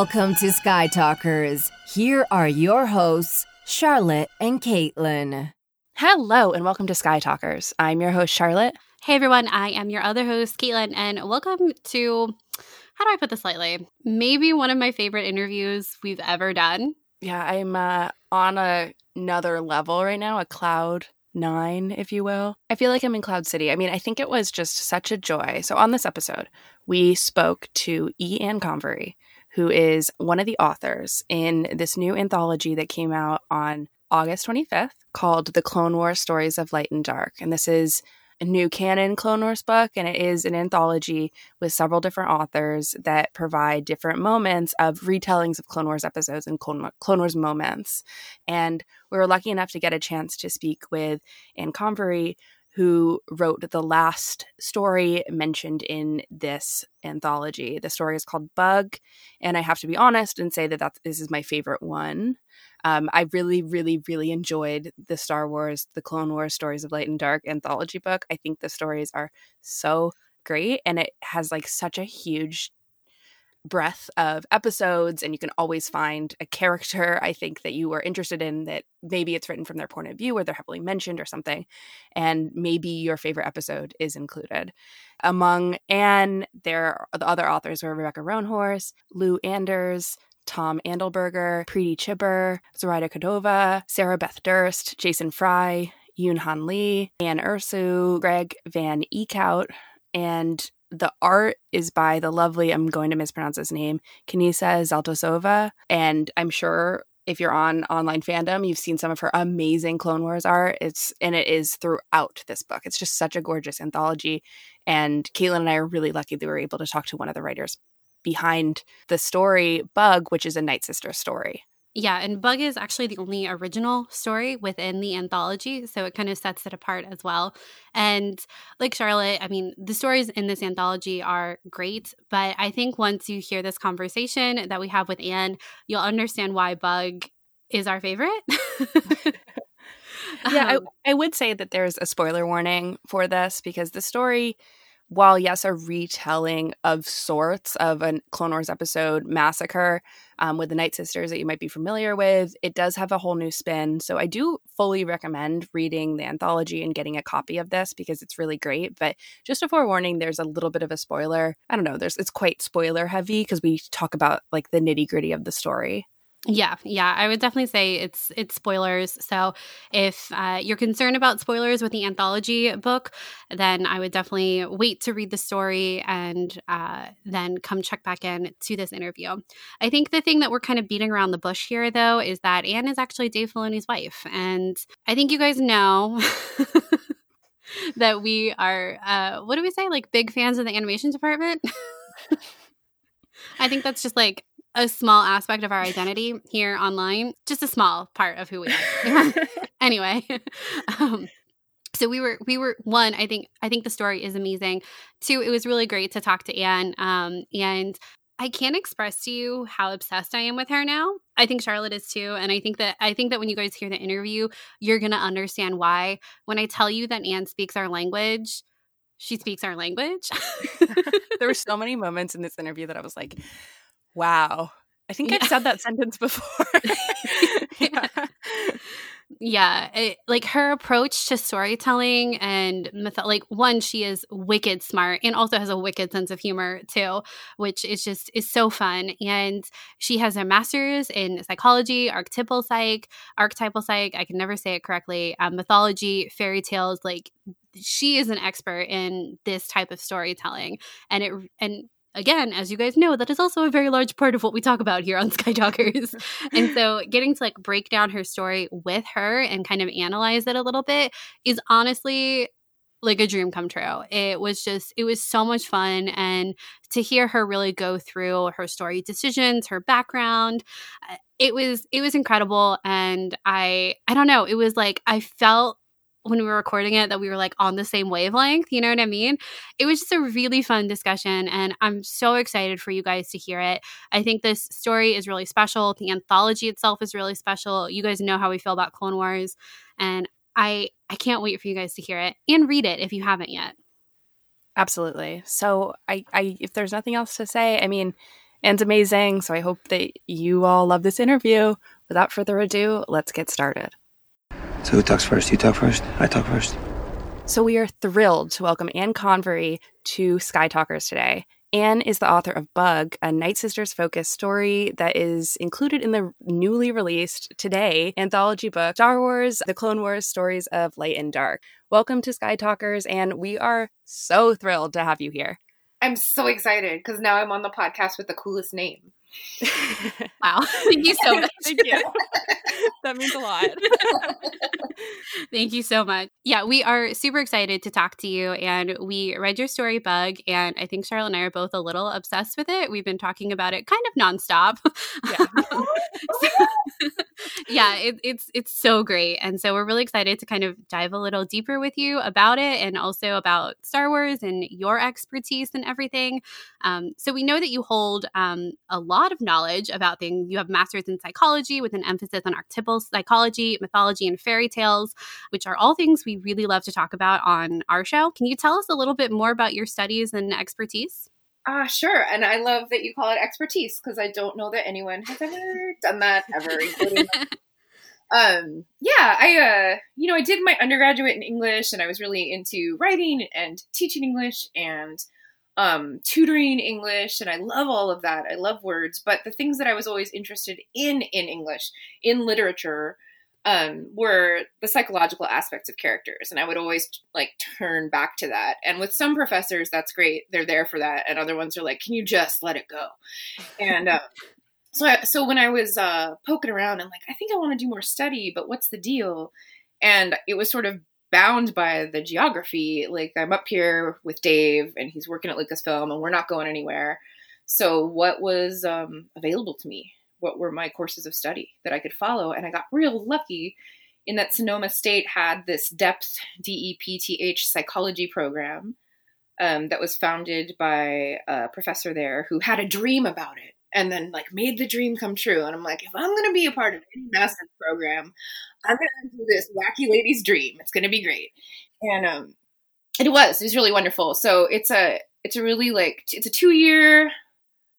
Welcome to Sky Talkers. Here are your hosts, Charlotte and Caitlin. Hello, and welcome to Sky Talkers. I'm your host, Charlotte. Hey everyone, I am your other host, Caitlin, and welcome to how do I put this lightly? Maybe one of my favorite interviews we've ever done. Yeah, I'm uh, on a, another level right now, a cloud nine, if you will. I feel like I'm in Cloud City. I mean, I think it was just such a joy. So, on this episode, we spoke to E. Anne Convery, who is one of the authors in this new anthology that came out on August 25th called The Clone Wars Stories of Light and Dark. And this is a new canon Clone Wars book, and it is an anthology with several different authors that provide different moments of retellings of Clone Wars episodes and Clone, Clone Wars moments. And we were lucky enough to get a chance to speak with Anne Convery, who wrote the last story mentioned in this anthology. The story is called Bug, and I have to be honest and say that that's, this is my favorite one. Um, I really, really, really enjoyed the Star Wars, the Clone Wars Stories of Light and Dark anthology book. I think the stories are so great, and it has like such a huge breadth of episodes and you can always find a character i think that you are interested in that maybe it's written from their point of view or they're heavily mentioned or something and maybe your favorite episode is included. Among and there are the other authors were rebecca roanhorse lou anders Tom Angleberger, Preeti Chhibber, Zoraida Cordova, Sarah Beth Durst, Jason Fry, Yoon Han Lee, Anne Ursu, Greg Van Eekout, and the art is by the lovely, I'm going to mispronounce his name, Kanisa Zaltosova. And I'm sure if you're on online fandom, you've seen some of her amazing Clone Wars art. It's and it is throughout this book. It's just such a gorgeous anthology. And Caitlin and I are really lucky that we were able to talk to one of the writers behind the story Bug, which is a Night Sister story. Yeah, and Bug is actually the only original story within the anthology, so it kind of sets it apart as well. And like Charlotte, I mean, the stories in this anthology are great, but I think once you hear this conversation that we have with Anne, you'll understand why Bug is our favorite. yeah, um, I, I would say that there's a spoiler warning for this because the story while yes, a retelling of sorts of a Clone Wars episode, Massacre, um, with the Night Sisters that you might be familiar with, it does have a whole new spin. So I do fully recommend reading the anthology and getting a copy of this because it's really great. But just a forewarning, there's a little bit of a spoiler. I don't know, there's it's quite spoiler heavy because we talk about like the nitty gritty of the story. Yeah, yeah, I would definitely say it's it's spoilers. So if uh, you're concerned about spoilers with the anthology book, then I would definitely wait to read the story and uh, then come check back in to this interview. I think the thing that we're kind of beating around the bush here, though, is that Anne is actually Dave Filoni's wife, and I think you guys know. that we are uh what do we say like big fans of the animation department I think that's just like a small aspect of our identity here online, just a small part of who we are. anyway, um, so we were we were one. I think I think the story is amazing. Two, it was really great to talk to Anne, um, and I can't express to you how obsessed I am with her now. I think Charlotte is too, and I think that I think that when you guys hear the interview, you're gonna understand why. When I tell you that Anne speaks our language, she speaks our language. there were so many moments in this interview that I was like, Wow. I think yeah. I've said that sentence before. yeah. yeah it, like her approach to storytelling and myth- like one she is wicked smart and also has a wicked sense of humor too which is just is so fun and she has a master's in psychology archetypal psych archetypal psych i can never say it correctly um, mythology fairy tales like she is an expert in this type of storytelling and it and again, as you guys know, that is also a very large part of what we talk about here on Sky Talkers. and so getting to like break down her story with her and kind of analyze it a little bit is honestly like a dream come true. It was just it was so much fun and to hear her really go through her story decisions, her background, uh, it was it was incredible and I I don't know, it was like I felt when we were recording it that we were like on the same wavelength. You know what I mean? It was just a really fun discussion, and I'm so excited for you guys to hear it. I think this story is really special. The anthology itself is really special. You guys know how we feel about Clone Wars, and I I can't wait for you guys to hear it and read it if you haven't yet. Absolutely. So I, I if there's nothing else to say, I mean, and amazing. So I hope that you all love this interview. Without further ado, let's get started. So who talks first? You talk first? I talk first. So we are thrilled to welcome Anne Convery to Sky Talkers today. Anne is the author of Bug, a Night Sisters focused story that is included in the newly released today anthology book, Star Wars The Clone Wars Stories of Light and Dark. Welcome to Sky Talkers, and we are so thrilled to have you here. I'm so excited because now I'm on the podcast with the coolest name. wow. Thank you so much. Thank you. that means a lot. Thank you so much. Yeah, we are super excited to talk to you. And we read your story, Bug, and I think Charlotte and I are both a little obsessed with it. We've been talking about it kind of nonstop. Yeah. yeah, it, it's it's so great, and so we're really excited to kind of dive a little deeper with you about it, and also about Star Wars and your expertise and everything. Um, so we know that you hold um, a lot of knowledge about things. You have masters in psychology with an emphasis on archetypal psychology, mythology, and fairy tales, which are all things we really love to talk about on our show. Can you tell us a little bit more about your studies and expertise? Ah, uh, sure. And I love that you call it expertise because I don't know that anyone has ever done that ever, um, yeah, I, uh, you know, I did my undergraduate in English and I was really into writing and teaching English and um, tutoring English, and I love all of that. I love words, but the things that I was always interested in in English, in literature, um, were the psychological aspects of characters, and I would always like turn back to that. And with some professors, that's great; they're there for that, and other ones are like, "Can you just let it go?" And uh, so, I, so when I was uh, poking around and like, I think I want to do more study, but what's the deal? And it was sort of bound by the geography. Like I'm up here with Dave and he's working at Lucasfilm and we're not going anywhere. So what was um, available to me? What were my courses of study that I could follow? And I got real lucky in that Sonoma State had this depth DEPTH psychology program um, that was founded by a professor there who had a dream about it and then like made the dream come true. And I'm like, if I'm gonna be a part of any master's program, I'm gonna do this wacky lady's dream. It's gonna be great. And um it was. It was really wonderful. So it's a it's a really like it's a two year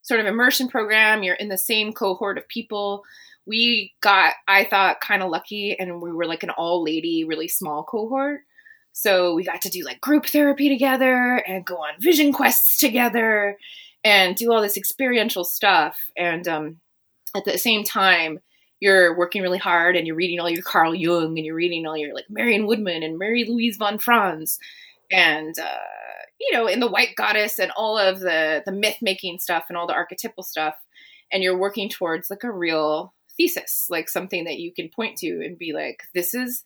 sort of immersion program. You're in the same cohort of people. We got, I thought, kind of lucky, and we were like an all lady, really small cohort. So we got to do like group therapy together and go on vision quests together and do all this experiential stuff. And um, at the same time, you're working really hard and you're reading all your Carl Jung and you're reading all your like Marion Woodman and Marie-Louise von Franz and uh, you know, in the White Goddess and all of the the myth making stuff and all the archetypal stuff, and you're working towards like a real thesis, like something that you can point to and be like, this is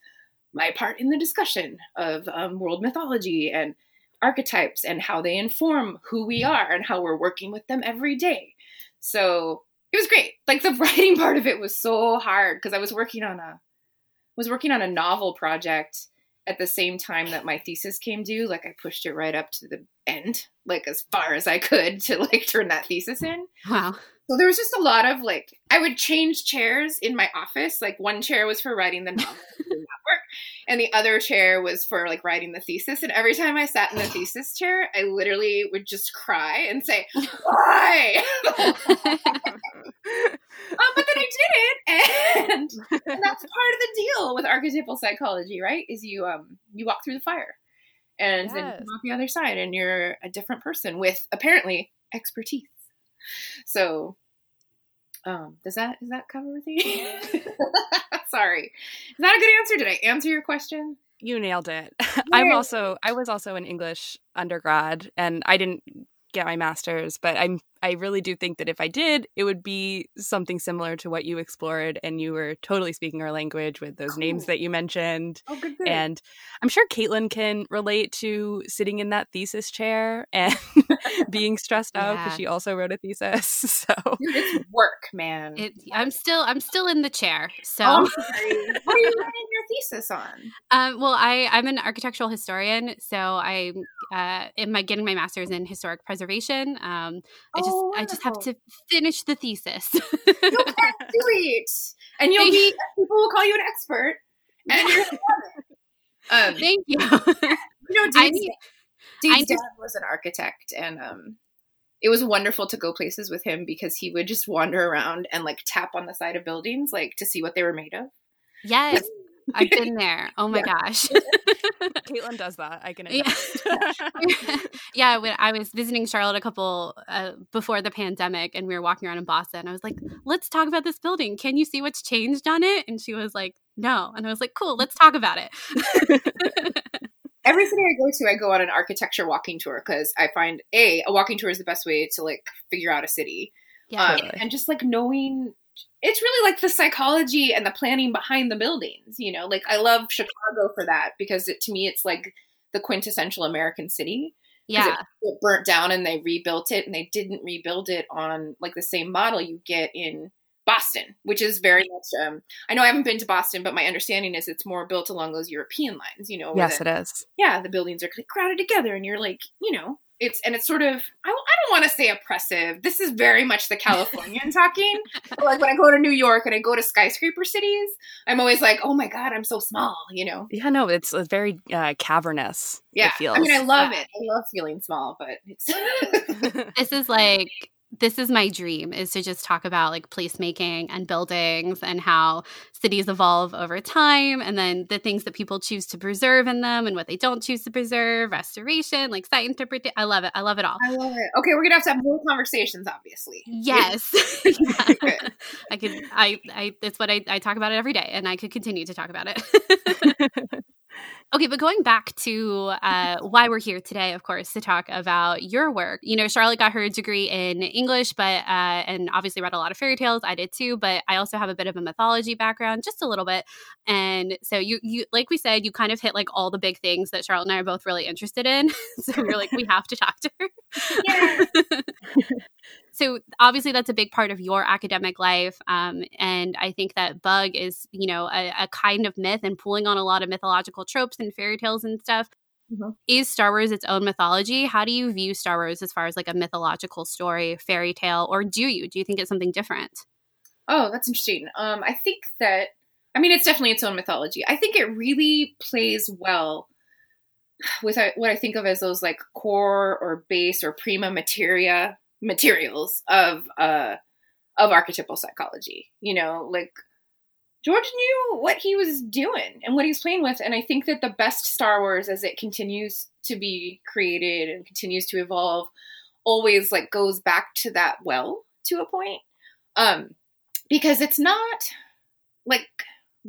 my part in the discussion of um, world mythology and archetypes and how they inform who we are and how we're working with them every day. So it was great. Like the writing part of it was so hard because I was working on a was working on a novel project at the same time that my thesis came due. Like I pushed it right up to the end, like as far as I could to like turn that thesis in. Wow. So there was just a lot of like I would change chairs in my office. Like one chair was for writing the novel and the other chair was for like writing the thesis. And every time I sat in the thesis chair, I literally would just cry and say, "Why?" um, but then I did it, and, and that's part of the deal with archetypal psychology, right? Is you um you walk through the fire, and yes. then you come out the other side, and you're a different person with apparently expertise. So, um, does that does that cover everything? Sorry, is that a good answer? Did I answer your question? You nailed it. I'm also I was also an English undergrad, and I didn't get my master's, but I'm I really do think that if I did, it would be something similar to what you explored, and you were totally speaking our language with those cool. names that you mentioned. Oh, good, good. And I'm sure Caitlin can relate to sitting in that thesis chair and being stressed out because she also wrote a thesis. So Dude, it's work, man. It, I'm still I'm still in the chair. So oh, what are you writing your thesis on? Um, well, I I'm an architectural historian, so I uh, am getting my master's in historic preservation. Um, I just oh, I just have to finish the thesis. you can do it, and you'll be people will call you an expert, and you're um, Thank you. you know, I need, I dad was an architect, and um, it was wonderful to go places with him because he would just wander around and like tap on the side of buildings like to see what they were made of. Yes. I've been there. Oh my yeah. gosh. Caitlin does that. I can yeah. yeah, when I was visiting Charlotte a couple uh, before the pandemic and we were walking around in Boston, I was like, let's talk about this building. Can you see what's changed on it? And she was like, no. And I was like, cool, let's talk about it. Every city I go to, I go on an architecture walking tour because I find a a walking tour is the best way to like figure out a city, yeah, um, totally. and just like knowing it's really like the psychology and the planning behind the buildings you know? Like i love chicago for that because it, to me it's like the quintessential american city. Yeah it, it, burnt down and they rebuilt it and they didn't rebuild it on like the same model you get in boston which is very much um i know i haven't been to boston but my understanding is it's more built along those european lines you know yes the, it is. Yeah the buildings are crowded together and you're like you know it's and it's sort of I, I don't want to say oppressive. This is very much the Californian talking. But like when I go to New York and I go to skyscraper cities, I'm always like, oh my god, I'm so small. You know? Yeah, no, it's, it's very uh, cavernous. Yeah, I mean, I love it. I love feeling small, but it's. this is like this is my dream is to just talk about like placemaking and buildings and how cities evolve over time and then the things that people choose to preserve in them and what they don't choose to preserve restoration like site interpretation i love it i love it all. I love it. Okay we're gonna have to have more conversations obviously. Yes. I could i i it's what I, I talk about it every day and i could continue to talk about it Okay, but going back to uh, why we're here today, of course, to talk about your work. You know, Charlotte got her degree in English, but uh, and obviously read a lot of fairy tales. I did too, but I also have a bit of a mythology background, just a little bit. And so you, you, like we said, you kind of hit like all the big things that Charlotte and I are both really interested in. so we are like, we have to talk to her. So obviously that's a big part of your academic life um, and i think that bug is you know a, a, kind of myth and pulling on a lot of mythological tropes and fairy tales and stuff. Mm-hmm. is star wars its own mythology? How do you view star wars as far as like a mythological story fairy tale or do you? Do you think it's something different? Oh that's interesting. Um, i think that i mean it's definitely its own mythology. I think it really plays well with uh, what I think of as those like core or base or prima materia materials of uh of archetypal psychology. You know, like George knew what he was doing and what he was playing with. And I think that the best Star Wars as it continues to be created and continues to evolve always like goes back to that well to a point. Um because it's not like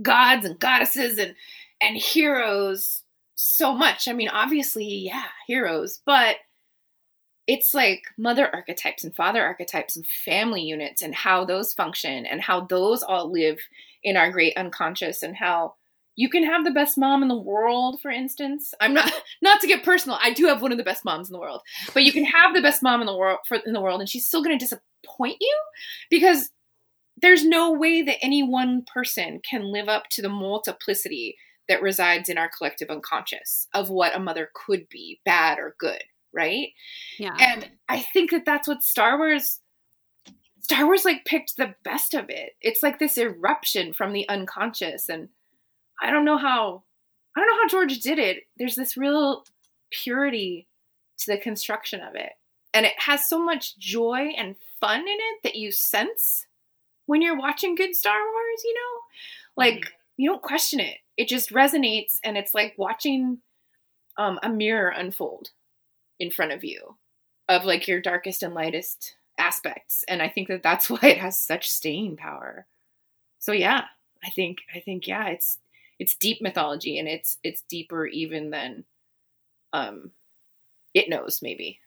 gods and goddesses and and heroes so much. I mean, obviously, yeah, heroes, but it's like mother archetypes and father archetypes and family units and how those function and how those all live in our great unconscious and how you can have the best mom in the world for instance. I'm not not to get personal i do have one of the best moms in the world but you can have the best mom in the world for, in the world and she's still going to disappoint you because there's no way that any one person can live up to the multiplicity that resides in our collective unconscious of what a mother could be bad or good right? Yeah. And I think that that's what Star Wars Star Wars like picked the best of it. It's like this eruption from the unconscious and I don't know how I don't know how George did it. There's this real purity to the construction of it. And it has so much joy and fun in it that you sense when you're watching good Star Wars, you know? Like you don't question it. It just resonates and it's like watching um, a mirror unfold in front of you of like your darkest and lightest aspects and i think that that's why it has such staying power so yeah i think i think yeah it's it's deep mythology and it's it's deeper even than um it knows maybe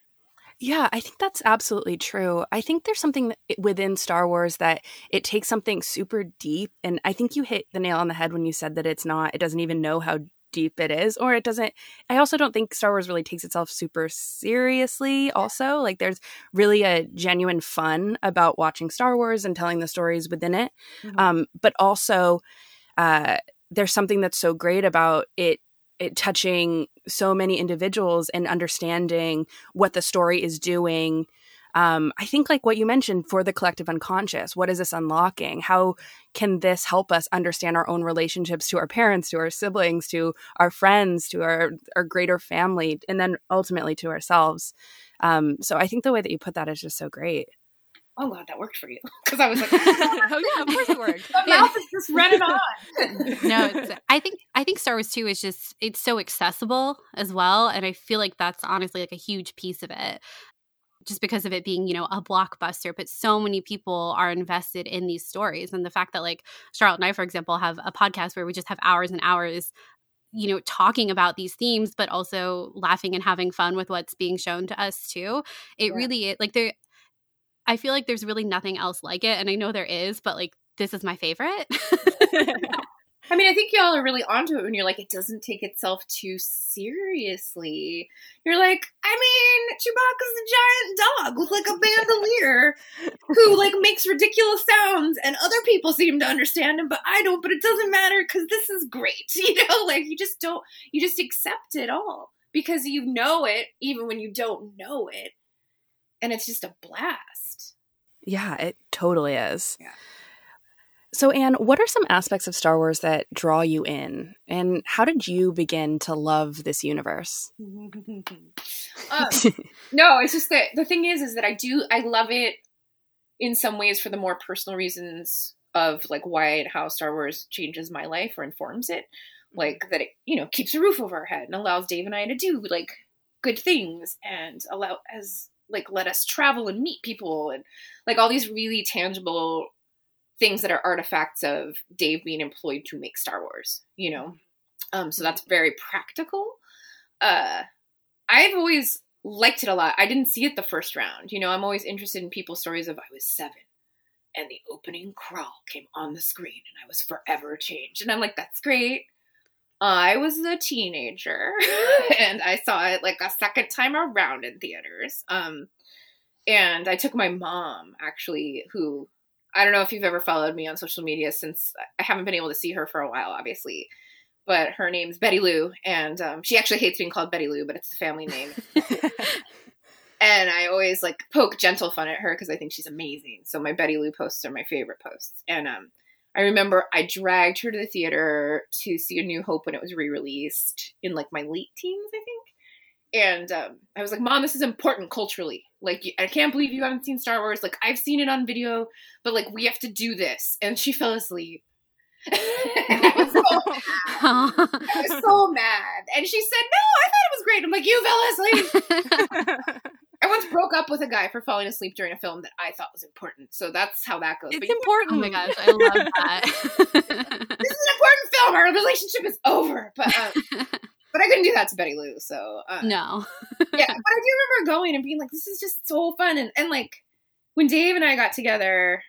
yeah, I think that's absolutely true. I think there's something within Star Wars that it takes something super deep. And I think you hit the nail on the head when you said that it's not, it doesn't even know how deep it is or it doesn't i also don't think star wars really takes itself super seriously also like there's really a genuine fun about watching star wars and telling the stories within it mm-hmm. um, but also uh, there's something that's so great about it it touching so many individuals and understanding what the story is doing um, I think like what you mentioned for the collective unconscious, what is this unlocking? How can this help us understand our own relationships to our parents, to our siblings, to our friends, to our our greater family, and then ultimately to ourselves? Um, so I think the way that you put that is just so great. Oh god, that worked for you because I was like, oh yeah, of course it worked. the mouth is just running on. no, I think I think Star Wars 2 is just it's so accessible as well, and I feel like that's honestly like a huge piece of it just because of it being, you know, a blockbuster, but so many people are invested in these stories. And the fact that, like, Charlotte and I, for example, have a podcast where we just have hours and hours, you know, talking about these themes, but also laughing and having fun with what's being shown to us, too. It yeah. really, like, there, I feel like there's really nothing else like it. And I know there is, but like, this is my favorite. I mean, I think y'all are really onto it when you're like, it doesn't take itself too seriously. You're like, I mean, Chewbacca's a giant dog with like a bandolier who like makes ridiculous sounds, and other people seem to understand him, but I don't. But it doesn't matter because this is great. You know, like you just don't, you just accept it all because you know it, even when you don't know it, and it's just a blast. Yeah, it totally is. Yeah. So, Anne, what are some aspects of Star Wars that draw you in? And how did you begin to love this universe? um, no, it's just that the thing is, is that I do, I love it in some ways for the more personal reasons of like why and how Star Wars changes my life or informs it. Like that it, you know, keeps a roof over our head and allows Dave and I to do like good things and allow as like let us travel and meet people and like all these really tangible things that are artifacts of Dave being employed to make Star Wars, you know? Um, so that's very practical. Uh, I've always liked it a lot. I didn't see it the first round. You know, I'm always interested in people's stories of I was seven and the opening crawl came on the screen and I was forever changed. And I'm like, that's great. I was a teenager and I saw it like a second time around in theaters. Um, and I took my mom actually, who I don't know if you've ever followed me on social media since I haven't been able to see her for a while, obviously. But her name's Betty Lou, and um, she actually hates being called Betty Lou, but it's a family name. and I always like poke gentle fun at her because I think she's amazing. So my Betty Lou posts are my favorite posts. And um, I remember I dragged her to the theater to see A New Hope when it was re-released in like my late teens, I think and um, I was like, "Mom, this is important culturally. Like, I can't believe you haven't seen Star Wars. Like, I've seen it on video, but like, we have to do this." And she fell asleep. I, was so I was so mad, and she said, "No, I thought it was great." I'm like, "You fell asleep." I once broke up with a guy for falling asleep during a film that I thought was important. So that's how that goes. It's but important. Oh my gosh, I love that. this is an important film. Our relationship is over. But um, but I couldn't do that to Betty Lou. So uh, no. yeah, but I do remember going and being like, "This is just so fun," and and like when Dave and I got together,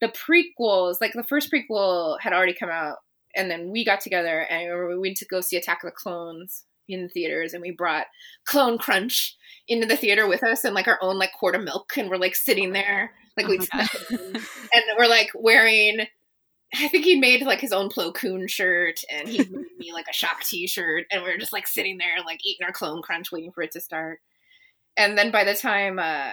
the prequels, like the first prequel, had already come out, and then we got together and I remember we went to go see Attack of the Clones in the theaters, and we brought Clone Crunch into the theater with us and like our own like quart of milk, and we're like sitting there, like oh we, and we're like wearing I think he made like his own Plo Koon shirt and he made me like a Shaak Ti shirt and we are just like sitting there like eating our clone crunch waiting for it to start. And then by the time uh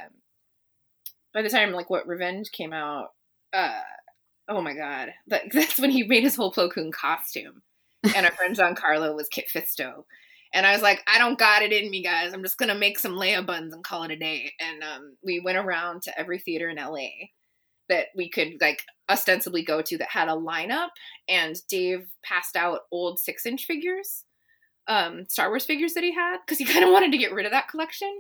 by the time like what Revenge came out, uh oh my god. That, that's when he made his whole Plo Koon costume. And our friend Giancarlo was Kit Fisto. And I was like, I don't got it in me, guys. I'm just gonna make some Leia buns and call it a day. And um, we went around to every theater in LA that we could like ostensibly go to that had a lineup and Dave passed out old six inch figures um Star Wars figures that he had because he kind of wanted to get rid of that collection.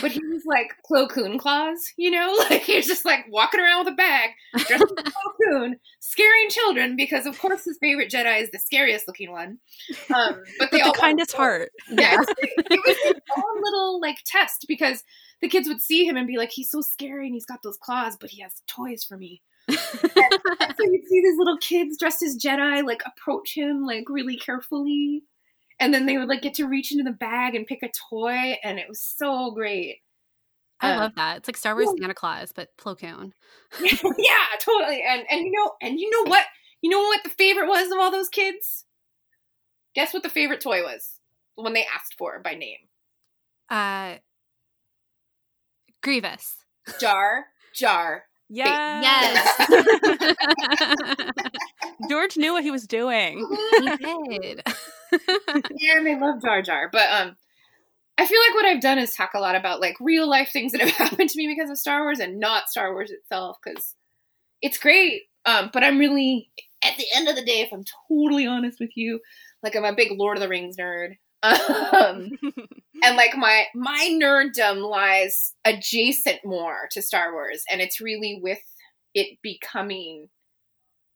But he was like Plo Koon claws, you know, like he was just like walking around with a bag, dressed as Plo Koon, scaring children because of course his favorite Jedi is the scariest looking one. Um, but the kindest heart. Yeah, it, it was his own little like test because the kids would see him and be like, he's so scary and he's got those claws, but he has toys for me. so you'd see these little kids dressed as Jedi like approach him like really carefully. And then they would like get to reach into the bag and pick a toy, and it was so great. I uh, love that. It's like Star Wars. Santa Claus, but Plo Koon. yeah, totally. And and you know and you know what? You know what the favorite was of all those kids? Guess what the favorite toy was? The one they asked for by name. Uh Grievous. Jar Jar. Yes. Yes. George knew what he was doing. he did. and I love Jar Jar. But um I feel like what I've done is talk a lot about like real life things that have happened to me because of Star Wars and not Star Wars itself because it's great. Um, but I'm really at the end of the day, if I'm totally honest with you, like I'm a big Lord of the Rings nerd. Um, and like my my nerddom lies adjacent more to Star Wars, and it's really with it becoming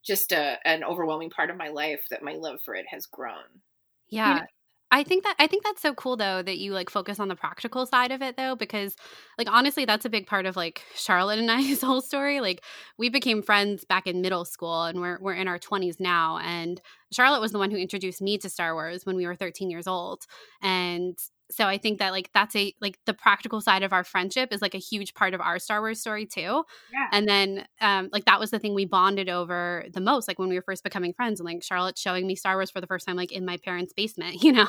just a an overwhelming part of my life that my love for it has grown. Yeah. I think that I think that's so cool though that you like focus on the practical side of it though because like honestly that's a big part of like Charlotte and I's whole story like we became friends back in middle school and we're we're in our 20s now and Charlotte was the one who introduced me to Star Wars when we were 13 years old and so I think that like that's a like the practical side of our friendship is like a huge part of our Star Wars story too. Yeah. And then um like that was the thing we bonded over the most like when we were first becoming friends and like Charlotte showing me Star Wars for the first time like in my parents' basement, you know.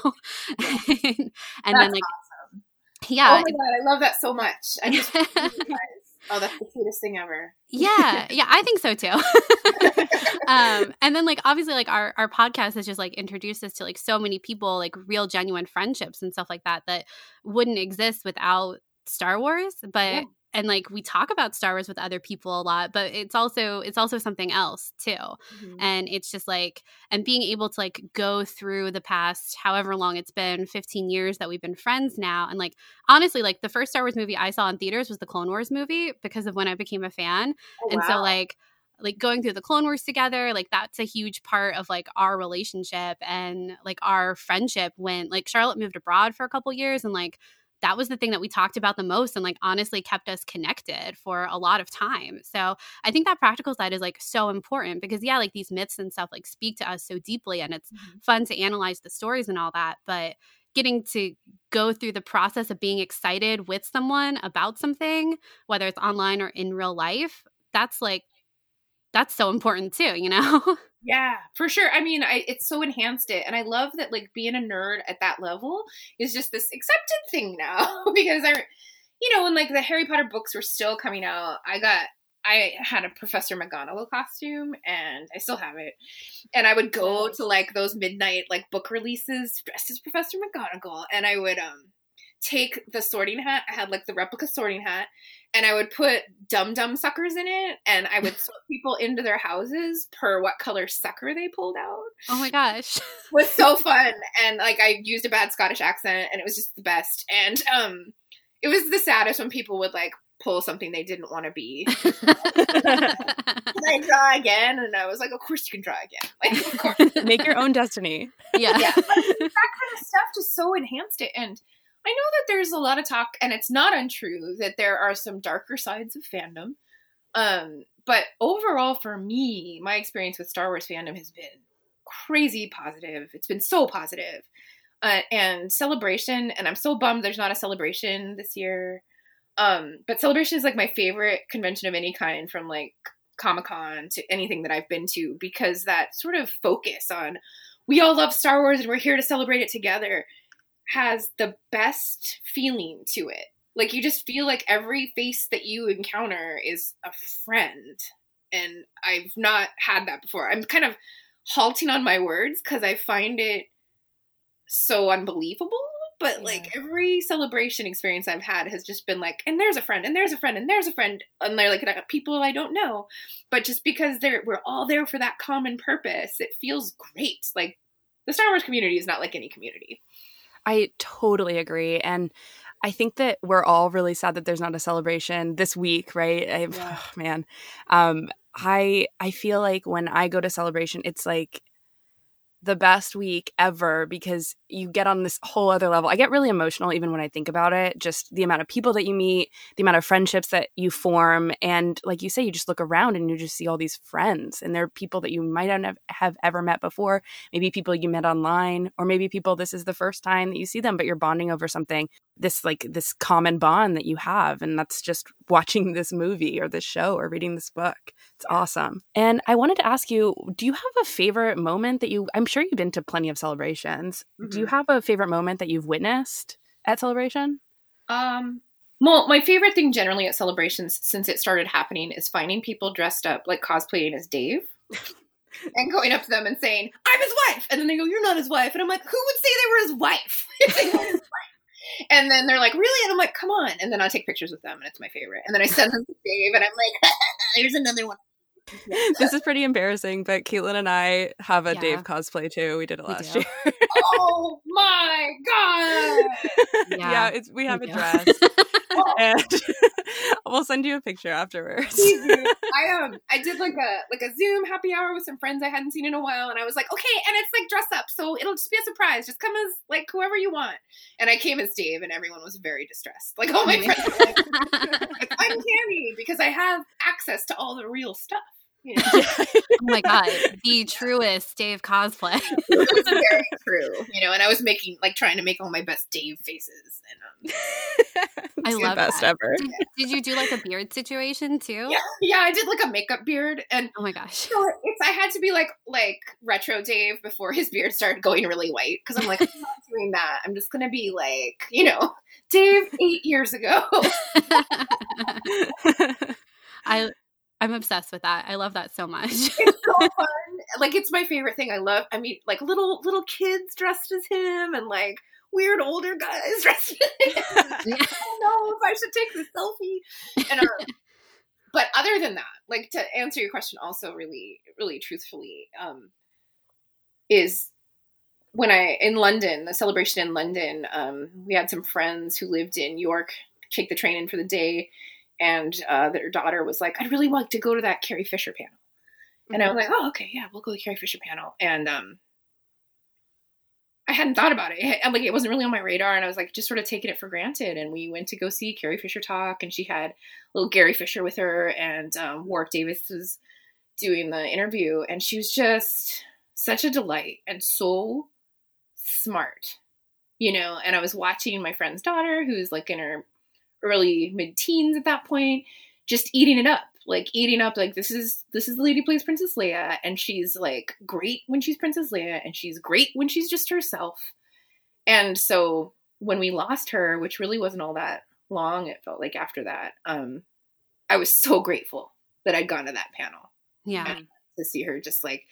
and, and then like awesome. yeah, oh my god, I love that so much. I just oh, that's the cutest thing ever. yeah, yeah, I think so too. um, and then like obviously like our our podcast has just like introduced us to like so many people, like real genuine friendships and stuff like that that wouldn't exist without Star Wars. But Yeah. And like we talk about Star Wars with other people a lot, but it's also it's also something else too. Mm-hmm. And it's just like and being able to like go through the past however long it's been 15 years that we've been friends now and like honestly like the first Star Wars movie I saw in theaters was the Clone Wars movie because of when I became a fan Oh, and so like like going through the clone wars together like that's a huge part of like our relationship and like our friendship when like charlotte moved abroad for a couple years and like that was the thing that we talked about the most and like honestly kept us connected for a lot of time so i think that practical side is like so important because yeah like these myths and stuff like speak to us so deeply and it's Mhm. fun to analyze the stories and all that but getting to go through the process of being excited with someone about something whether it's online or in real life that's like that's so important too you know Yeah, for sure. I mean, I it's so enhanced it, and I love that like being a nerd at that level is just this accepted thing now. because I, you know, when like the Harry Potter books were still coming out, I got I had a Professor McGonagall costume, and I still have it. And I would go to like those midnight like book releases dressed as Professor McGonagall, and I would um take the sorting hat. I had like the replica sorting hat, and I would put dum dum suckers in it, and I would sort people into their houses per what color sucker they pulled out. oh my gosh It was so fun, and like I used a bad Scottish accent, and it was just the best. And um, it was the saddest when people would like pull something they didn't want to be. Can I draw again? And I was like, of course you can draw again. Like, of course. Make your own destiny. yeah yeah, but that kind of stuff just so enhanced it. And I know that there's a lot of talk, and it's not untrue that there are some darker sides of fandom. Um, but overall, for me, my experience with Star Wars fandom has been crazy positive. It's been so positive. Uh, and celebration, and I'm so bummed there's not a celebration this year. Um, but celebration is like my favorite convention of any kind, from like Comic Con to anything that I've been to, because that sort of focus on we all love Star Wars and we're here to celebrate it together has the best feeling to it. Like you just feel like every face that you encounter is a friend. And I've not had that before. I'm kind of halting on my words because I find it so unbelievable. But like every celebration experience I've had has just been like, and there's a friend, and there's a friend, and there's a friend, and they're like people I don't know, but just because they're we're all there for that common purpose, it feels great. Like the Star Wars community is not like any community. I totally agree. And I think that we're all really sad that there's not a celebration this week, right? I, Yeah. man, um, I I feel like when I go to celebration, it's like the best week ever because you get on this whole other level. I get really emotional even when I think about it. Just the amount of people that you meet, the amount of friendships that you form, and like you say, you just look around and you just see all these friends, and they're people that you might not have, ever met before. Maybe people you met online, or maybe people this is the first time that you see them, but you're bonding over something. This like this common bond that you have, and that's just watching this movie or this show or reading this book. It's awesome. And I wanted to ask you, do you have a favorite moment that you? I'm sure you've been to plenty of celebrations. Do you Mhm. have a favorite moment that you've witnessed at celebration? Um, Well, my favorite thing generally at celebrations since it started happening is finding people dressed up like cosplaying as Dave. and going up to them and saying, I'm his wife. And then they go, You're not his wife. And I'm like, Who would say they were his wife? they were his wife? And then they're like, Really? And I'm like, Come on. And then I take pictures with them and it's my favorite. And then I send them to Dave and I'm like, Here's another one. this is pretty embarrassing, but Caitlin and I have a Yeah. Dave cosplay too. We did it last year. oh my God. yeah. Yeah, it's we have we a do. dress. and we'll send you a picture afterwards. I um I did like a like a Zoom happy hour with some friends I hadn't seen in a while, and I was like, okay, and it's like dress up, so it'll just be a surprise. Just come as like whoever you want. And I came as Dave, and everyone was very distressed. Like all my friends, were like, I'm Tammy because I have access to all the real stuff. You know, oh my god, the truest Dave cosplay. it was very true. You know, and I was making like trying to make all my best Dave faces, and um, I love best that. ever. Did, did you do like a beard situation too? yeah, yeah, I did like a makeup beard, and Oh my gosh. So it's I had to be like like retro Dave before his beard started going really white because I'm like I'm not doing that. I'm just gonna be like you know Dave eight years ago. I I'm obsessed with that. I love that so much. it's so fun. Like it's my favorite thing. I love. I mean, like little little kids dressed as him and like weird older guys dressed as him. I don't know if I should take the selfie. And um, but other than that, like to answer your question, also really really truthfully, um, is when I in London, the celebration in London, um, we had some friends who lived in York take the train in for the day, and uh, their daughter was like, "I'd really like to go to that Carrie Fisher panel," and I was like, "Oh, okay, yeah, we'll go to the Carrie Fisher panel." And um, I hadn't thought about it. And like it wasn't really on my radar, and I was like just sort of taking it for granted. And we went to go see Carrie Fisher talk, and she had little Gary Fisher with her, and um, Warwick Davis was doing the interview, and she was just such a delight and so smart, you know. And I was watching my friend's daughter, who's like in her early mid teens at that point, just eating it up. Like eating up, like this is this is the lady who plays Princess Leia, and she's like great when she's Princess Leia, and she's great when she's just herself. And so when we lost her, which really wasn't all that long, it felt like after that, um, I was so grateful that I'd gone to that panel yeah. to see her just like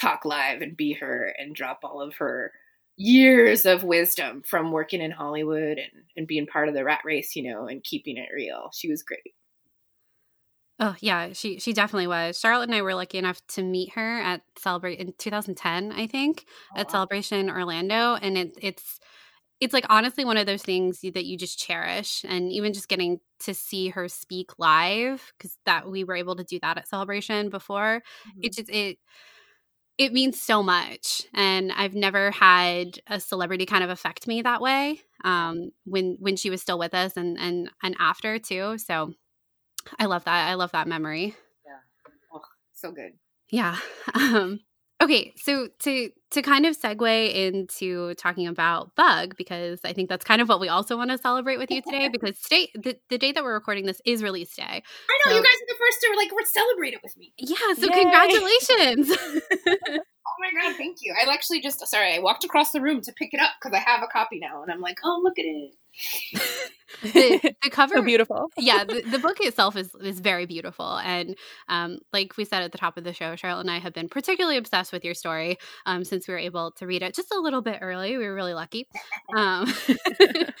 talk live and be her and drop all of her years of wisdom from working in Hollywood and, and being part of the rat race, you know, and keeping it real. She was great. Oh yeah, she she definitely was. Charlotte and I were lucky enough to meet her at Celebrate in 2010, I think, oh, at Celebration Orlando, and it, it's it's like honestly one of those things that you just cherish, and even just getting to see her speak live because that we were able to do that at Celebration before. It mm-hmm. just it it means so much, and I've never had a celebrity kind of affect me that way. Um, when when she was still with us, and and and after too, so. I love that. I love that memory. Yeah. Oh, so good. Yeah. Um, okay, so to to kind of segue into talking about Bug, because I think that's kind of what we also want to celebrate with you today. Because today, the, the day that we're recording this is release day. I know So- you guys are the first to like celebrate it with me. Yeah. So Yay. congratulations. Oh my god, thank you. I actually just sorry, I walked across the room to pick it up because I have a copy now, and I'm like, oh look at it. the, the cover so beautiful. yeah the, the book itself is is very beautiful and um like we said at the top of the show charlotte and i have been particularly obsessed with your story um since we were able to read it just a little bit early we were really lucky um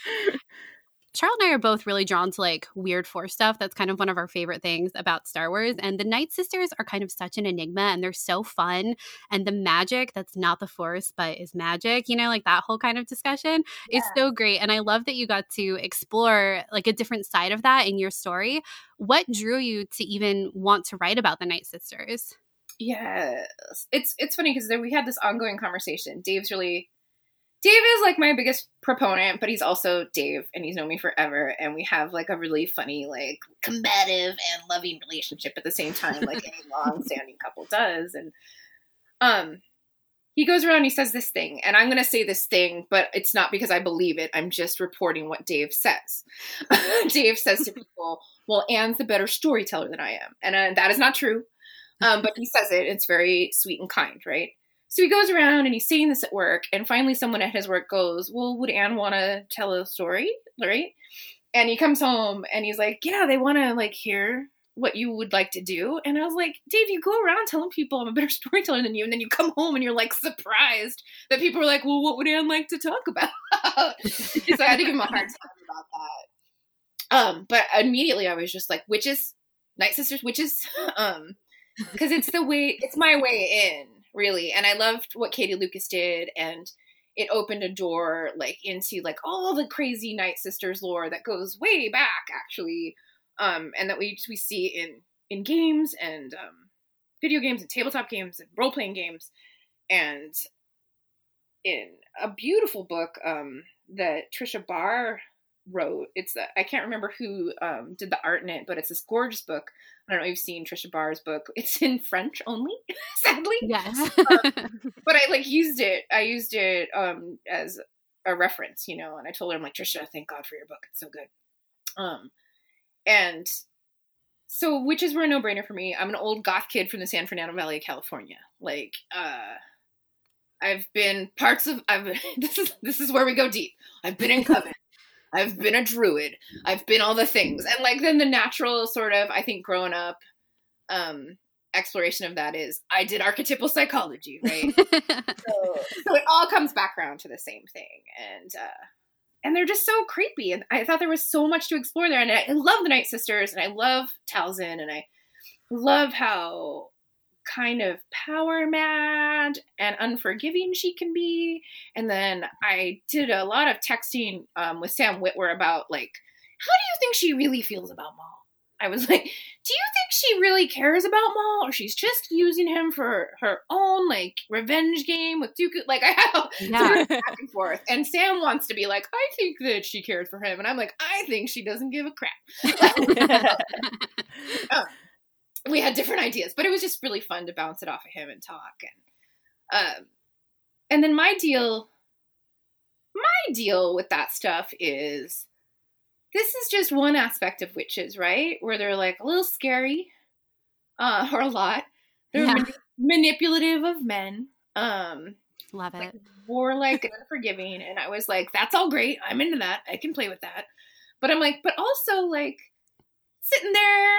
Charlotte and I are both really drawn to like weird force stuff. That's kind of one of our favorite things about Star Wars. And the Night Sisters are kind of such an enigma and they're so fun. And the magic that's not the force, but is magic, you know, like that whole kind of discussion is so great. And I love that you got to explore like a different side of that in your story. What drew you to even want to write about the Night Sisters? Yes, it's it's funny because we had this ongoing conversation. Dave's really Dave is like my biggest proponent, but he's also Dave, and he's known me forever. And we have like a really funny, like combative and loving relationship at the same time, like any long-standing couple does. And um, he goes around, he says this thing, and I'm gonna say this thing, but it's not because I believe it. I'm just reporting what Dave says. Dave says to people, "Well, Anne's the better storyteller than I am," and uh, that is not true. Um, but he says it. It's very sweet and kind, right? So he goes around and he's saying this at work, and finally, someone at his work goes, "Well, would Anne want to tell a story, right?" and he comes home and he's like, "Yeah, they want to like hear what you would like to do." And I was like, "Dave, you go around telling people I'm a better storyteller than you, and then you come home and you're like surprised that people are like, "Well, what would Anne like to talk about?" so I had to give him a hard time about that. Um, but immediately I was just like, "Witches, Night Sisters, witches," um, because it's the way, it's my way in, really. And I loved what Katie Lucas did, and it opened a door like into like all the crazy Night Sisters lore that goes way back actually, um, and that we we see in in games and um, video games and tabletop games and role playing games, and in a beautiful book um, that Trisha Barr wrote. It's I can't remember who um, did the art in it, but it's this gorgeous book. I don't know if you've seen Trisha Barr's book. It's in French only, sadly. Yes. um, but I like used it. I used it um, as a reference, you know. And I told her, I'm like Trisha, thank God for your book. It's so good. Um, and so witches were a no brainer for me. I'm an old goth kid from the San Fernando Valley of California. Like, uh, I've been parts of. I've this is this is where we go deep. I've been in Coven. I've been a druid. I've been all the things. And like then the natural sort of, I think growing up, um, exploration of that is I did archetypal psychology, right? so, so it all comes back around to the same thing. And uh and they're just so creepy. And I thought there was so much to explore there. And I, I love the Night Sisters and I love Talzin and I love how kind of power mad and unforgiving she can be. And then I did a lot of texting um, with Sam Witwer about like, how do you think she really feels about Maul? I was like, do you think she really cares about Maul, or she's just using him for her own like revenge game with Dooku? Like I have yeah. back and forth, and Sam wants to be like, I think that she cares for him, and I'm like, I think she doesn't give a crap. uh, we had different ideas, but it was just really fun to bounce it off of him and talk. And um, and then my deal, my deal with that stuff is this is just one aspect of witches, right? Where they're like a little scary, uh, or a lot. They're yeah. manipulative of men. Um, Love it. Like, warlike and unforgiving. And I was like, that's all great. I'm into that. I can play with that. But I'm like, but also like sitting there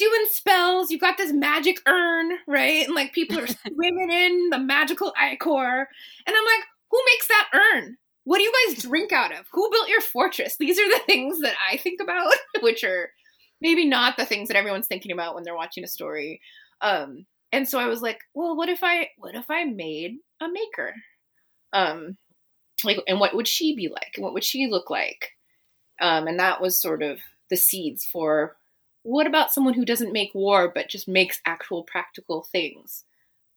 doing spells. You got this magic urn, right? And like people are swimming in the magical ichor. And I'm like, who makes that urn? What do you guys drink out of? Who built your fortress? These are the things that I think about, which are maybe not the things that everyone's thinking about when they're watching a story. Um, and so I was like, well, what if I what if I made a maker? Um, like, and what would she be like? And what would she look like? Um, and that was sort of the seeds for what about someone who doesn't make war but just makes actual practical things?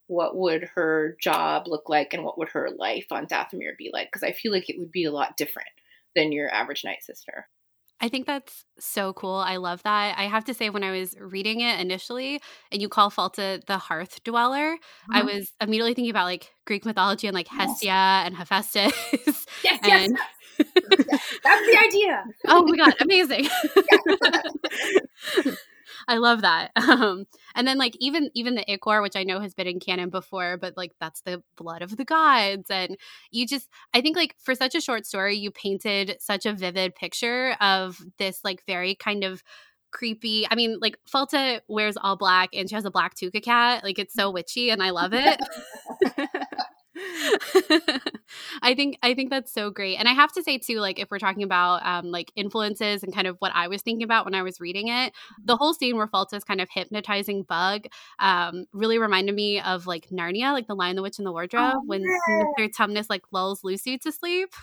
What would her job look like and what would her life on Dathomir be like? Because I feel like it would be a lot different than your average Night Sister. I think that's so cool. I love that. I have to say, when I was reading it initially, and you call Falta the hearth dweller, I uh-huh. was immediately thinking about like Greek mythology and like Hestia yes. and Hephaestus. Yes, and, yes, that's the idea. oh my god, amazing. I love that. Um, and then like even even the ichor, which I know has been in canon before, but like that's the blood of the gods, and you just I think like for such a short story, you painted such a vivid picture of this like very kind of creepy. I mean, like Falta wears all black and she has a black tooka cat. Like it's so witchy, and I love it. I think I think that's so great. And I have to say too, like if we're talking about um like influences and kind of what I was thinking about when I was reading it, the whole scene where Falta's kind of hypnotizing Bug um really reminded me of like Narnia, like the Lion, the Witch, and the Wardrobe, oh, when Mr. Tumnus like lulls Lucy to sleep.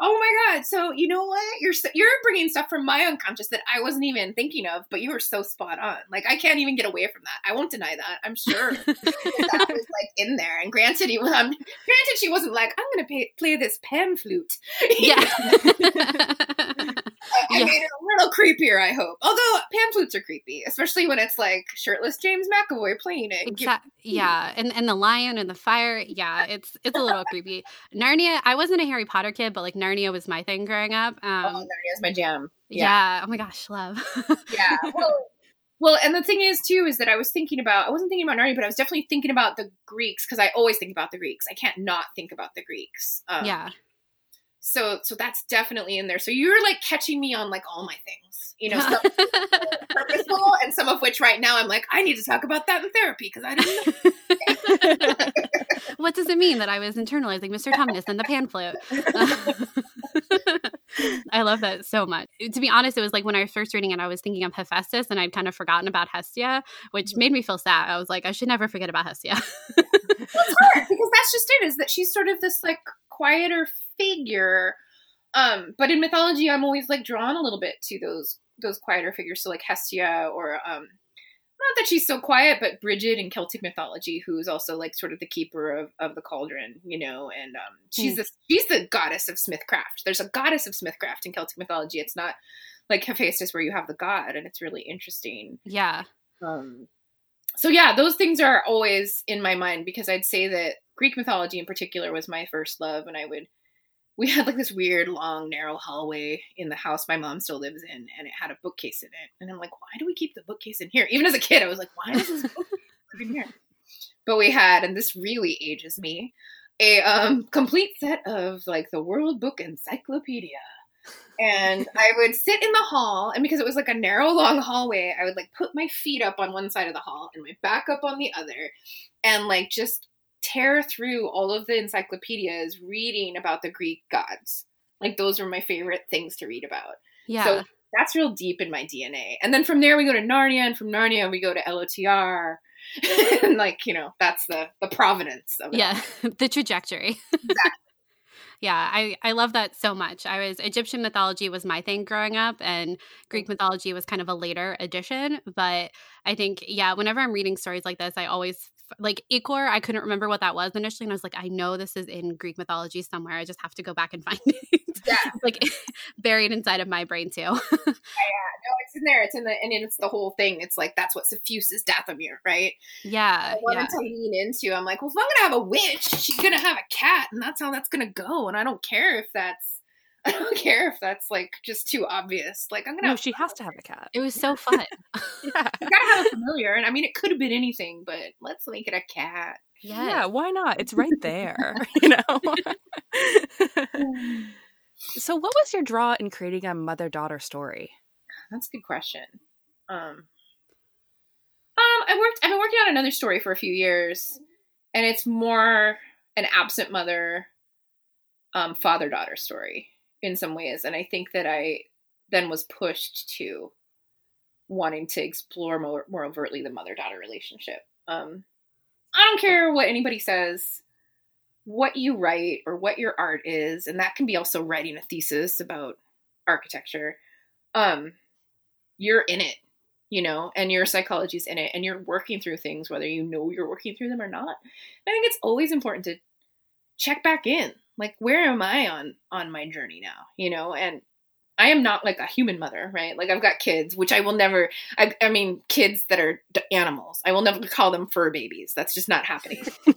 Oh my god! So you know what? You're you're bringing stuff from my unconscious that I wasn't even thinking of, but you were so spot on. Like I can't even get away from that. I won't deny that. I'm sure that was like in there. And granted, he was. Um, granted, she wasn't like I'm going to play, play this pan flute. Yeah. I yeah. made it a little creepier, I hope. Although pan flutes are creepy, especially when it's like shirtless James McAvoy playing it. Exactly. Yeah, and and the lion and the fire. Yeah, it's it's a little creepy. Narnia. I wasn't a Harry Potter kid, but like Narnia was my thing growing up. Oh, um, oh, Narnia's my jam. Yeah. yeah. Oh my gosh, love. yeah. Well, well, and the thing is too is that I was thinking about I wasn't thinking about Narnia, but I was definitely thinking about the Greeks because I always think about the Greeks. I can't not think about the Greeks. Um, yeah. So so that's definitely in there. So you're like catching me on like all my things, you know, some purposeful and some of which right now I'm like I need to talk about that in therapy because I didn't. know. what does it mean that I was internalizing Mr. Tumnus and the pan flute? I love that so much. To be honest, it was like when I was first reading it, I was thinking of Hephaestus and I'd kind of forgotten about Hestia, which mm-hmm. made me feel sad. I was like, I should never forget about Hestia. that's hard because that's just it, is that she's sort of this like quieter figure. Um, but in mythology, I'm always like drawn a little bit to those those quieter figures. So like Hestia or um, not that she's so quiet, but Bridget in Celtic mythology, who's also like sort of the keeper of, of the cauldron, you know, and um, she's mm. the she's the goddess of smithcraft. There's a goddess of smithcraft in Celtic mythology. It's not like Hephaestus where you have the god, and it's really interesting. Yeah. Um. So yeah, those things are always in my mind because I'd say that Greek mythology in particular was my first love, and I would we had like this weird long narrow hallway in the house my mom still lives in and it had a bookcase in it. And i'm like why do we keep the bookcase in here? Even as a kid i was like why is this bookcase in here? But we had and this really ages me a um, complete set of like the world book encyclopedia. And i would sit in the hall and because it was like a narrow long hallway i would like put my feet up on one side of the hall and my back up on the other and like just tear through all of the encyclopedias reading about the Greek gods. Like those were my favorite things to read about. Yeah. So that's real deep in my DNA. And then from there we go to Narnia, and from Narnia we go to LOTR. and like, you know, that's the the provenance of it. Yeah, the trajectory. Exactly. yeah, I, I love that so much. I was Egyptian mythology was my thing growing up, and Greek mythology was kind of a later addition. But I think, yeah, whenever I'm reading stories like this, I always like Ichor. I couldn't remember what that was initially, and I was like, I know this is in Greek mythology somewhere. I just have to go back and find it. Yeah, like buried inside of my brain too. yeah, no, it's in there. It's in the and it's the whole thing. It's like that's what suffuses Dathomir, right? Yeah, I wanted yeah. to lean into. I'm like, well, if I'm gonna have a witch, she's gonna have a cat, and that's how that's gonna go. And I don't care if that's I don't care if that's like just too obvious. Like I'm gonna. No, she has to have a cat. It was so fun. yeah, you gotta have a familiar, and I mean, it could have been anything, but let's make it a cat. Yes. Yeah, why not? It's right there, you know. so, what was your draw in creating a mother-daughter story? That's a good question. Um, um, I worked. I've been working on another story for a few years, and it's more an absent mother, um, father-daughter story in some ways. And I think that I then was pushed to wanting to explore more, more overtly the mother daughter relationship. Um, I don't care what anybody says, what you write or what your art is, and that can be also writing a thesis about architecture. Um, you're in it, you know, and your psychology's in it, and you're working through things whether you know you're working through them or not. I think it's always important to check back in like where am i on on my journey now you know? And i am not like a human mother right? Like i've got kids which i will never i, I mean kids that are animals. I will never call them fur babies. That's just not happening.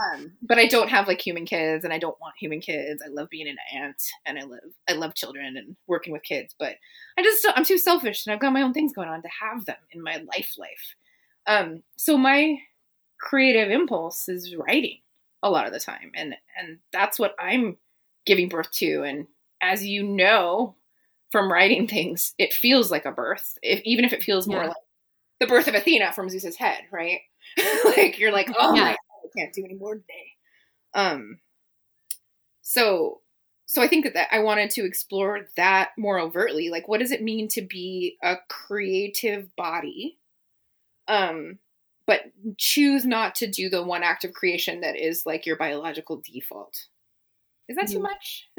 Um, but i don't have like human kids and i don't want human kids. I love being an aunt and i love i love children and working with kids but i just i'm too selfish and i've got my own things going on to have them in my life life. Um so my creative impulse is writing a lot of the time. And and that's what i'm giving birth to. And as you know from writing things it feels like a birth if, even if it feels more yeah. like the birth of athena from zeus's head right? Like you're like oh yeah. my God, i can't do any more today. Um so so i think that, that i wanted to explore that more overtly. Like what does it mean to be a creative body? Um but choose not to do the one act of creation that is like your biological default. Is that too much?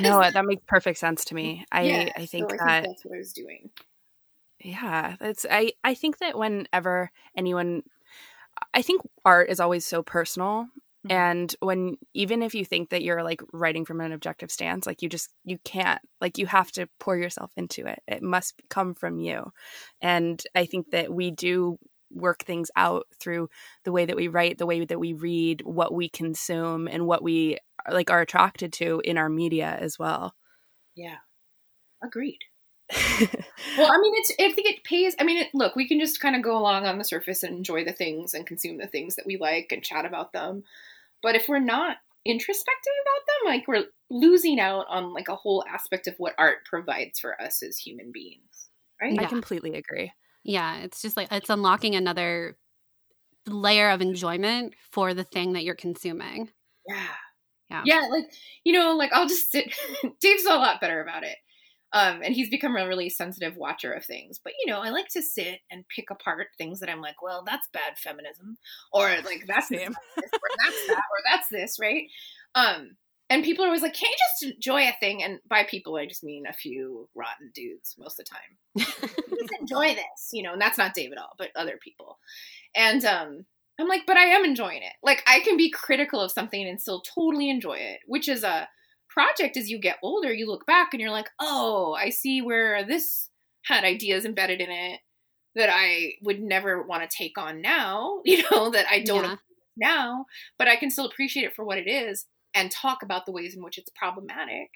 no, that makes perfect sense to me. I yeah, I, think, so I that think that's what I was doing. Yeah, it's I I think that whenever anyone I think art is always so personal mm-hmm. and when even if you think that you're like writing from an objective stance like you just you can't like you have to pour yourself into it it must come from you and i think that we do work things out through the way that we write, the way that we read, what we consume, and what we uh, like are attracted to in our media as well. Yeah, agreed. well, I mean, it's I think it pays. I mean, it, look, we can just kind of go along on the surface and enjoy the things and consume the things that we like and chat about them. But if we're not introspective about them. Like we're losing out on like a whole aspect of what art provides for us as human beings. Right? I completely agree. Yeah, it's just like it's unlocking another layer of enjoyment for the thing that you're consuming. Yeah. Yeah. Yeah, like, you know, like I'll just sit Dave's a lot better about it. Um, and he's become a really sensitive watcher of things. But you know, I like to sit and pick apart things that I'm like, well, that's bad feminism, or like that's this, or that's that, or that's this, right? Um, and people are always like, can't you just enjoy a thing? And by people, I just mean a few rotten dudes most of the time. just enjoy this, you know, and that's not Dave at all, but other people. And um, I'm like, but I am enjoying it. Like I can be critical of something and still totally enjoy it, which is a project as you get older, you look back and you're like, oh, I see where this had ideas embedded in it that I would never want to take on now, you know, that I don't Yeah. now, but I can still appreciate it for what it is and talk about the ways in which it's problematic.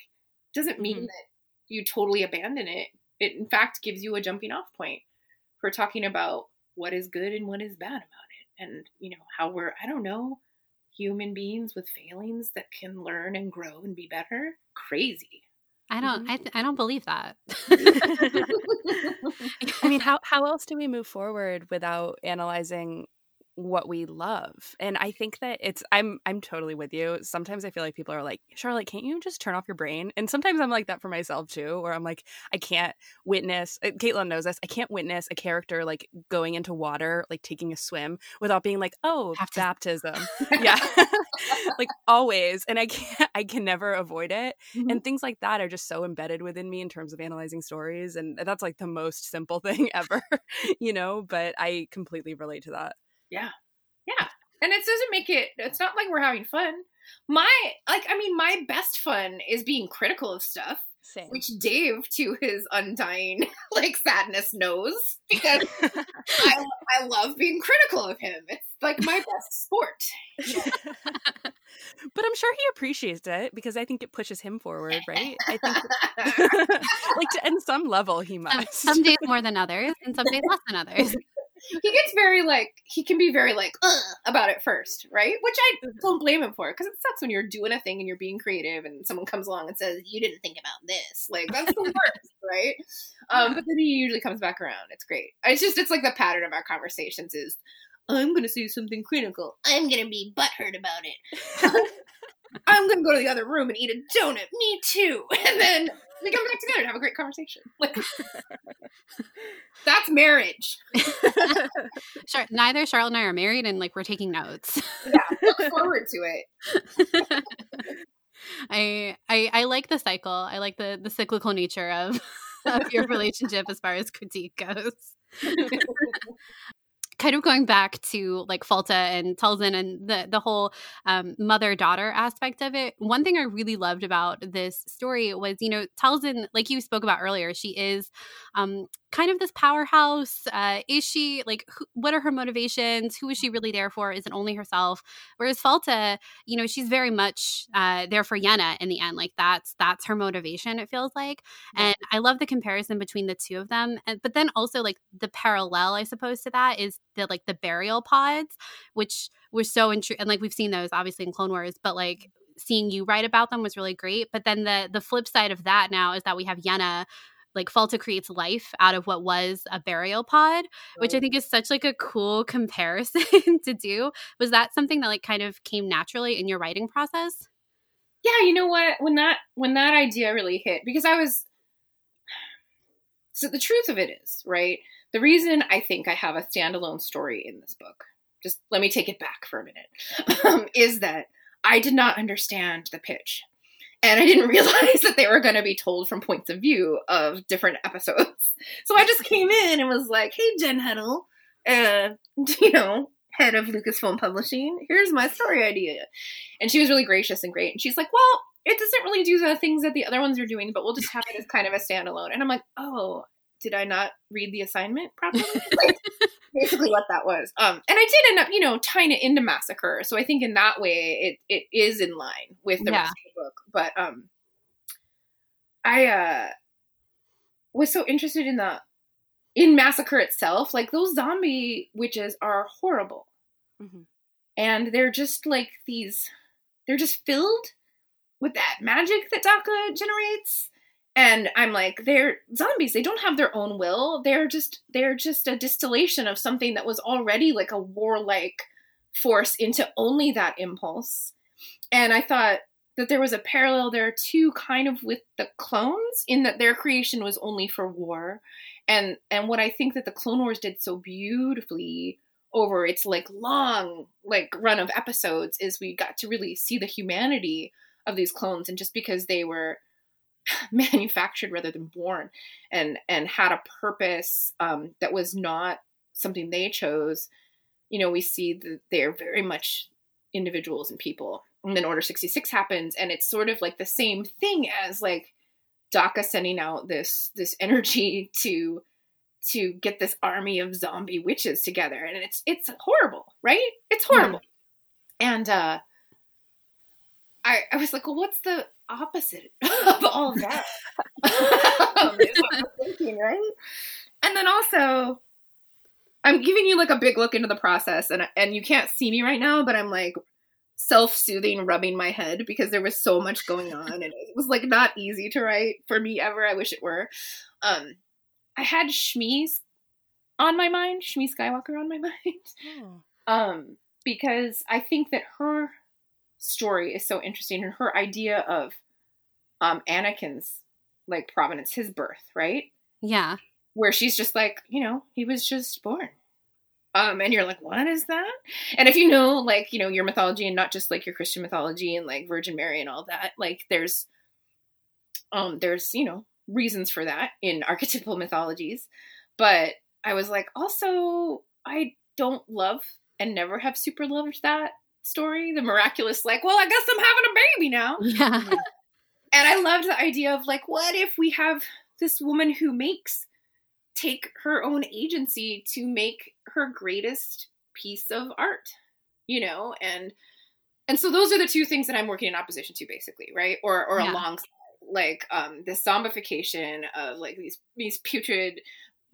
Doesn't mean Mhm. that you totally abandon it. It, in fact, gives you a jumping off point for talking about what is good and what is bad about it. And, you know, how we're, I don't know, human beings with failings that can learn and grow and be better. Crazy. I don't I, th- I don't believe that. I mean, how how else do we move forward without analyzing what we love? And I think that it's I'm I'm totally with you. Sometimes I feel like people are like, "Charlotte, can't you just turn off your brain?" And sometimes I'm like that for myself too, where I'm like, I can't witness. uh, Caitlin knows this. I can't witness a character like going into water, like taking a swim, without being like, "Oh, Have baptism." yeah, like always, and I can't. I can never avoid it and things like that are just so embedded within me in terms of analyzing stories and that's like the most simple thing ever you know but i completely relate to that Yeah. Yeah. And it doesn't make it it's not like we're having fun. My like I mean my best fun is being critical of stuff, same which Dave to his undying like sadness knows because I I love being critical of him. It's like my best sport. but i'm sure he appreciates it because i think it pushes him forward right i think like to, in some level he Some, must some days more than others and some days less than others. He gets very like he can be very like about it first, right? Which I don't blame him for because it sucks when you're doing a thing and you're being creative and someone comes along and says you didn't think about this. Like that's the worst, right? Um, but then he usually comes back around. It's great. It's just it's like the pattern of our conversations is I'm gonna say something critical. I'm gonna be butthurt about it. I'm gonna go to the other room and eat a donut. Me too. And then we come back together and have a great conversation. Like that's marriage. Neither Charlotte and I are married, and like we're taking notes. Yeah, look forward to it. I, I I like the cycle. I like the the cyclical nature of of your relationship as far as critique goes. Kind of going back to like Falta and Talzin and the the whole um, mother daughter aspect of it. One thing I really loved about this story was, you know, Talzin, like you spoke about earlier, she is um, kind of this powerhouse. Uh, is she like? Who, what are her motivations? Who is she really there for? Is it only herself? Whereas Falta, you know, she's very much uh, there for Yenna in the end. Like that's that's her motivation. It feels like, and I love the comparison between the two of them. And, but then also like the parallel, I suppose, to that is the like the burial pods, which were so intriguing. And like we've seen those obviously in Clone Wars, but like seeing you write about them was really great. But then the the flip side of that now is that we have Yenna. Like Falta creates life out of what was a burial pod, which I think is such like a cool comparison to do. Was that something that like kind of came naturally in your writing process? yeah you know what when that when that idea really hit because i was so the truth of it is right the reason i think i have a standalone story in this book just let me take it back for a minute um, is that i did not understand the pitch and i didn't realize that they were going to be told from points of view of different episodes so i just came in and was like hey Jen Heddle uh, you know head of lucasfilm publishing here's my story idea and she was really gracious and great. And she's like, well, it doesn't really do the things that the other ones are doing, but we'll just have it as kind of a standalone. And I'm like, oh, did I not read the assignment properly? like, basically what that was. Um, and I did end up, you know, tying it into Massacre. So I think in that way it, it is in line with the Yeah. rest of the book. But um, I uh, was so interested in the in Massacre itself. Like those zombie witches are horrible Mhm. and they're just like these they're just filled with that magic that Daka generates. And I'm like, they're zombies. They don't have their own will. They're just they're just a distillation of something that was already like a warlike force into only that impulse. And I thought that there was a parallel there too, kind of with the clones, in that their creation was only for war. And and what I think that the Clone Wars did so beautifully over its like long like run of episodes is we got to really see the humanity of these clones and just because they were manufactured rather than born and and had a purpose um, that was not something they chose. You know we see that they're very much individuals and people. And then order 66 happens and it's sort of like the same thing as like Daka sending out this this energy to to get this army of zombie witches together. And it's it's horrible right? It's horrible. And uh I, I was like well what's the opposite of all of that? Is what I'm thinking right? And then also i'm giving you like a big look into the process and and you can't see me right now but i'm like self-soothing rubbing my head because there was so much going on and it was like not easy to write for me ever. I wish it were. Um I had Shmi on my mind, Shmi Skywalker on my mind. Oh. Um, because I think that her story is so interesting and her idea of um Anakin's like provenance, his birth, right? Yeah. Where she's just like, you know, he was just born. Um, and you're like, what is that? And if you know, like, you know, your mythology and not just like your Christian mythology and like Virgin Mary and all that, like, there's, um, there's, you know, reasons for that in archetypal mythologies. But I was like, also, I don't love and never have super loved that story. The miraculous, like, well, I guess I'm having a baby now. Yeah. And I loved the idea of like, what if we have this woman who makes take her own agency to make her greatest piece of art, you know, and and so those are the two things that I'm working in opposition to, basically, right? Or or Yeah. alongside, like um, the zombification of like these these putrid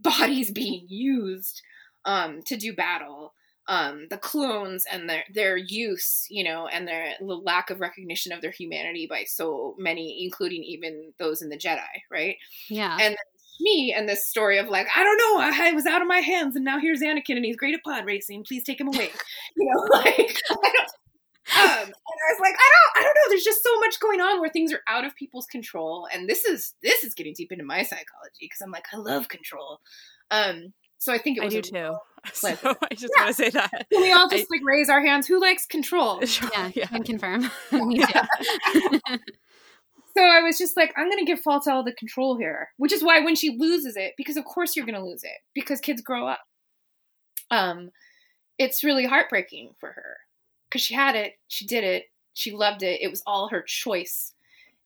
bodies being used um, to do battle. Um, the clones and their their use, you know, and their the lack of recognition of their humanity by so many, including even those in the Jedi, right? Yeah. And me and this story of like, I don't know, I, I was out of my hands, and now here's Anakin, and he's great at pod racing. Please take him away. You know, like I don't. Um, and I was like, I don't, I don't know. There's just so much going on where things are out of people's control, and this is this is getting deep into my psychology because I'm like, I love control. Um, so I think it I was do a- too. So. I just Yeah. want to say that. Can we all I- just like raise our hands? Who likes control? Sure, yeah, yeah. can confirm. Me too. So I was just like, I'm going to give Falta all the control here, which is why when she loses it, because of course you're going to lose it because kids grow up. Um, it's really heartbreaking for her because she had it, she did it, she loved it. It was all her choice.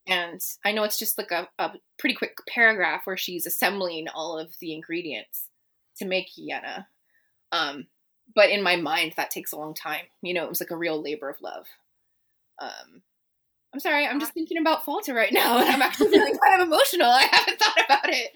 And I know it's just like a, a pretty quick paragraph where she's assembling all of the ingredients to make Yenna. Um, but in my mind, that takes a long time. You know, it was like a real labor of love. Um, I'm sorry, I'm just thinking about Falta right now, and I'm actually feeling kind of emotional. I haven't thought about it.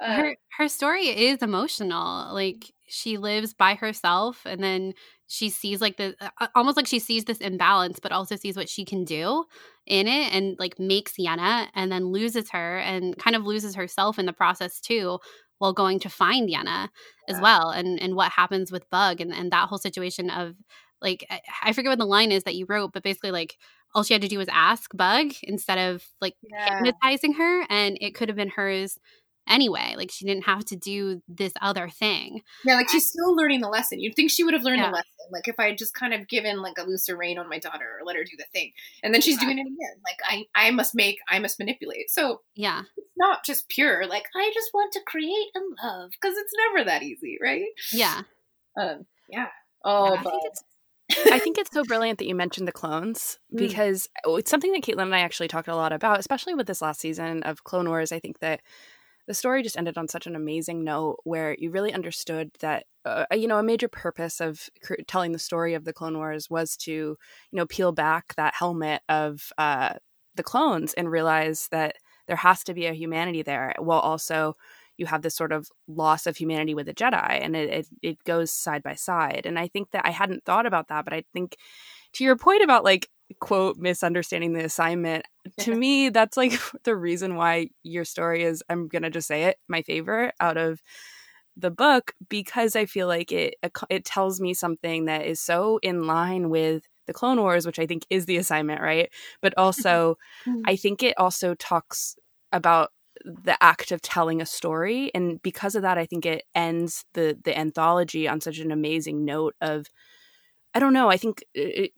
Uh, her her story is emotional. Like she lives by herself, and then she sees like the uh, almost like she sees this imbalance, but also sees what she can do in it, and like makes Yenna, and then loses her, and kind of loses herself in the process too, while going to find Yenna as well, and and what happens with Bug, and and that whole situation of like I- I forget what the line is that you wrote, but basically like all she had to do was ask Bug instead of like Yeah. hypnotizing her, and it could have been hers anyway. Like she didn't have to do this other thing. yeah, like she's still learning the lesson. You'd think she would have learned Yeah. the lesson, like if I had just kind of given like a looser rein on my daughter or let her do the thing, and then she's doing it again. Like I, I must make, I must manipulate. So Yeah, it's not just pure. Like I just want to create and love because it's never that easy, right? yeah, Um, yeah. Oh, I but think it's I think it's so brilliant that you mentioned the clones Mm. because oh, it's something that Caitlin and I actually talked a lot about, especially with this last season of Clone Wars. I think that the story just ended on such an amazing note where you really understood that, uh, you know, a major purpose of cr- telling the story of the Clone Wars was to, you know, peel back that helmet of uh, the clones and realize that there has to be a humanity there while also you have this sort of loss of humanity with the Jedi, and it, it it goes side by side. And I think that I hadn't thought about that, but I think to your point about like quote misunderstanding the assignment to me that's like the reason why your story is i'm gonna just say it my favorite out of the book because i feel like it it tells me something that is so in line with the clone wars which i think is the assignment right but also mm-hmm. i think it also talks about the act of telling a story and because of that i think it ends the the anthology on such an amazing note of i don't know i think it,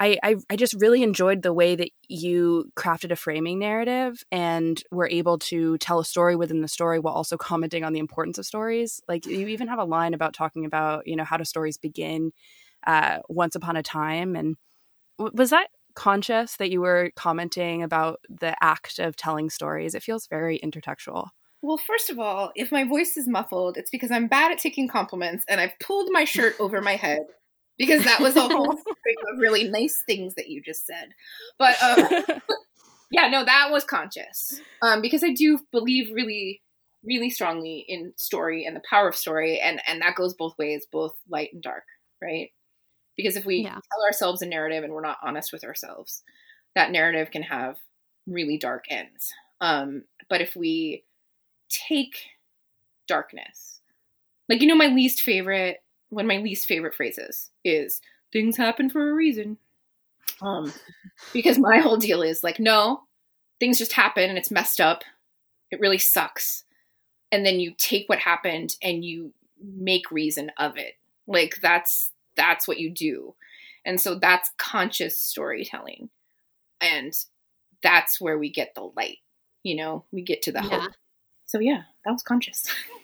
I, I, I just really enjoyed the way that you crafted a framing narrative and were able to tell a story within the story while also commenting on the importance of stories. Like you even have a line about talking about you know how do stories begin uh, once upon a time, and w- was that conscious that you were commenting about the act of telling stories? It feels very intertextual. Well, first of all, if my voice is muffled, it's because I'm bad at taking compliments and I've pulled my shirt over my head because that was a whole string of really nice things that you just said. But um, yeah, no, that was conscious um, because I do believe really, really strongly in story and the power of story, and and that goes both ways, both light and dark, right? Because if we yeah. tell ourselves a narrative and we're not honest with ourselves, that narrative can have really dark ends. Um, but if we take darkness, like you know, my least favorite one of my least favorite phrases is things happen for a reason. Um, because my whole deal is like, no, things just happen and it's messed up. It really sucks. And then you take what happened and you make reason of it. Like that's that's what you do. And so that's conscious storytelling. And that's where we get the light. You know, we get to the yeah. hope. So yeah, that was conscious.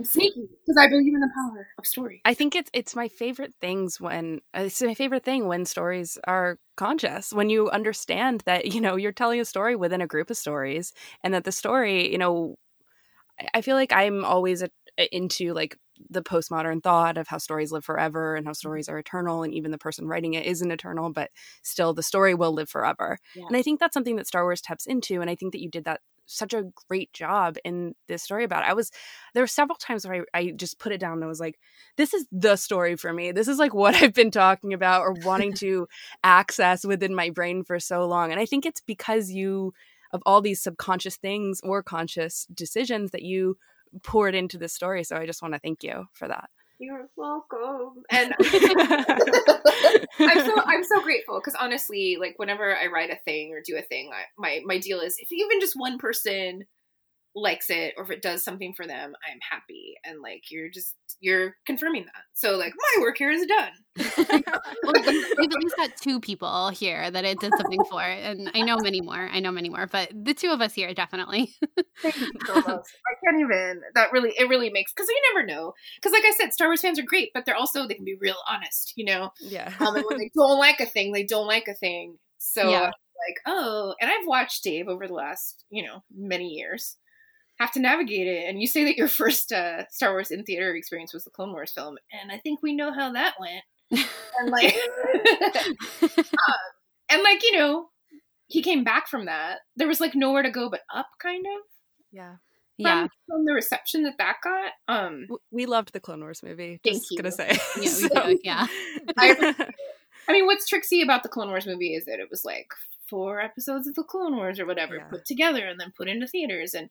I'm sneaky because I believe in the power of story. I think it's it's my favorite things when uh, it's my favorite thing when stories are conscious. When you understand that you know you're telling a story within a group of stories, and that the story, you know, I feel like I'm always a, into like the postmodern thought of how stories live forever and how mm-hmm. stories are eternal and even the person writing it isn't eternal but still the story will live forever yeah. and i think that's something that star wars taps into and i think that you did that such a great job in this story about it. I was there were several times where I, I just put it down and was like, this is the story for me. This is like what I've been talking about or wanting to access within my brain for so long. And I think it's because you of all these subconscious things or conscious decisions that you poured into this story. So I just want to thank you for that. You're welcome. And I'm so I'm so grateful because honestly, like whenever I write a thing or do a thing, I, my my deal is if even just one person likes it or if it does something for them, I'm happy. And like you're just you're confirming that. So like my work here is done. well, we've at least got two people here that it did something for, and I know many more. I know many more, but the two of us here definitely. Thank you so much. I can't even. That really it really makes because you never know. Because like I said, Star Wars fans are great, but they're also they can be real honest. You know. Yeah. Um, and when they don't like a thing, they don't like a thing. So. Yeah. Like oh, and I've watched Dave over the last you know many years, have to navigate it. And you say that your first uh, Star Wars in theater experience was the Clone Wars film, and I think we know how that went. and like, um, and like you know, he came back from that. There was like nowhere to go but up, kind of. Yeah. From, yeah. From the reception that that got, um, we loved the Clone Wars movie. Thank you. Gonna say, yeah, so, yeah. I, I mean, what's tricksy about the Clone Wars movie is that it was like four episodes of the Clone Wars or whatever yeah. put together and then put into theaters, and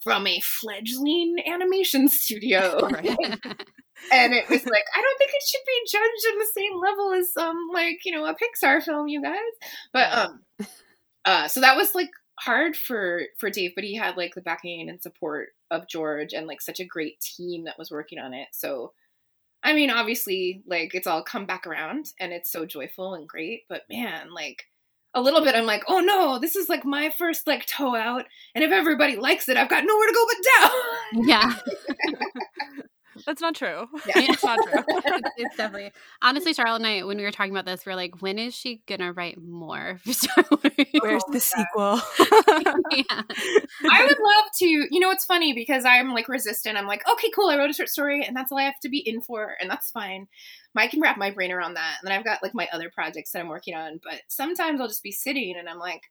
from a fledgling animation studio. and it was like, I don't think it should be judged on the same level as um like, you know, a Pixar film, you guys. But um uh so that was like hard for for Dave, but he had like the backing and support of George and like such a great team that was working on it. So I mean, obviously, like it's all come back around and it's so joyful and great, but man, like a little bit, I'm like, oh no, this is like my first like toe out, and if everybody likes it, I've got nowhere to go but down. Yeah. That's not true. Yeah. it's not true. it's, it's, definitely honestly, Charlotte and I, when we were talking about this, we are like, when is she gonna write more Star Wars? Where's the sequel? yeah. I would love to. You know, it's funny because I'm like resistant. I'm like, okay, cool. I wrote a short story, and that's all I have to be in for, and that's fine. I can wrap my brain around that. And then I've got like my other projects that I'm working on. But sometimes I'll just be sitting and I'm like,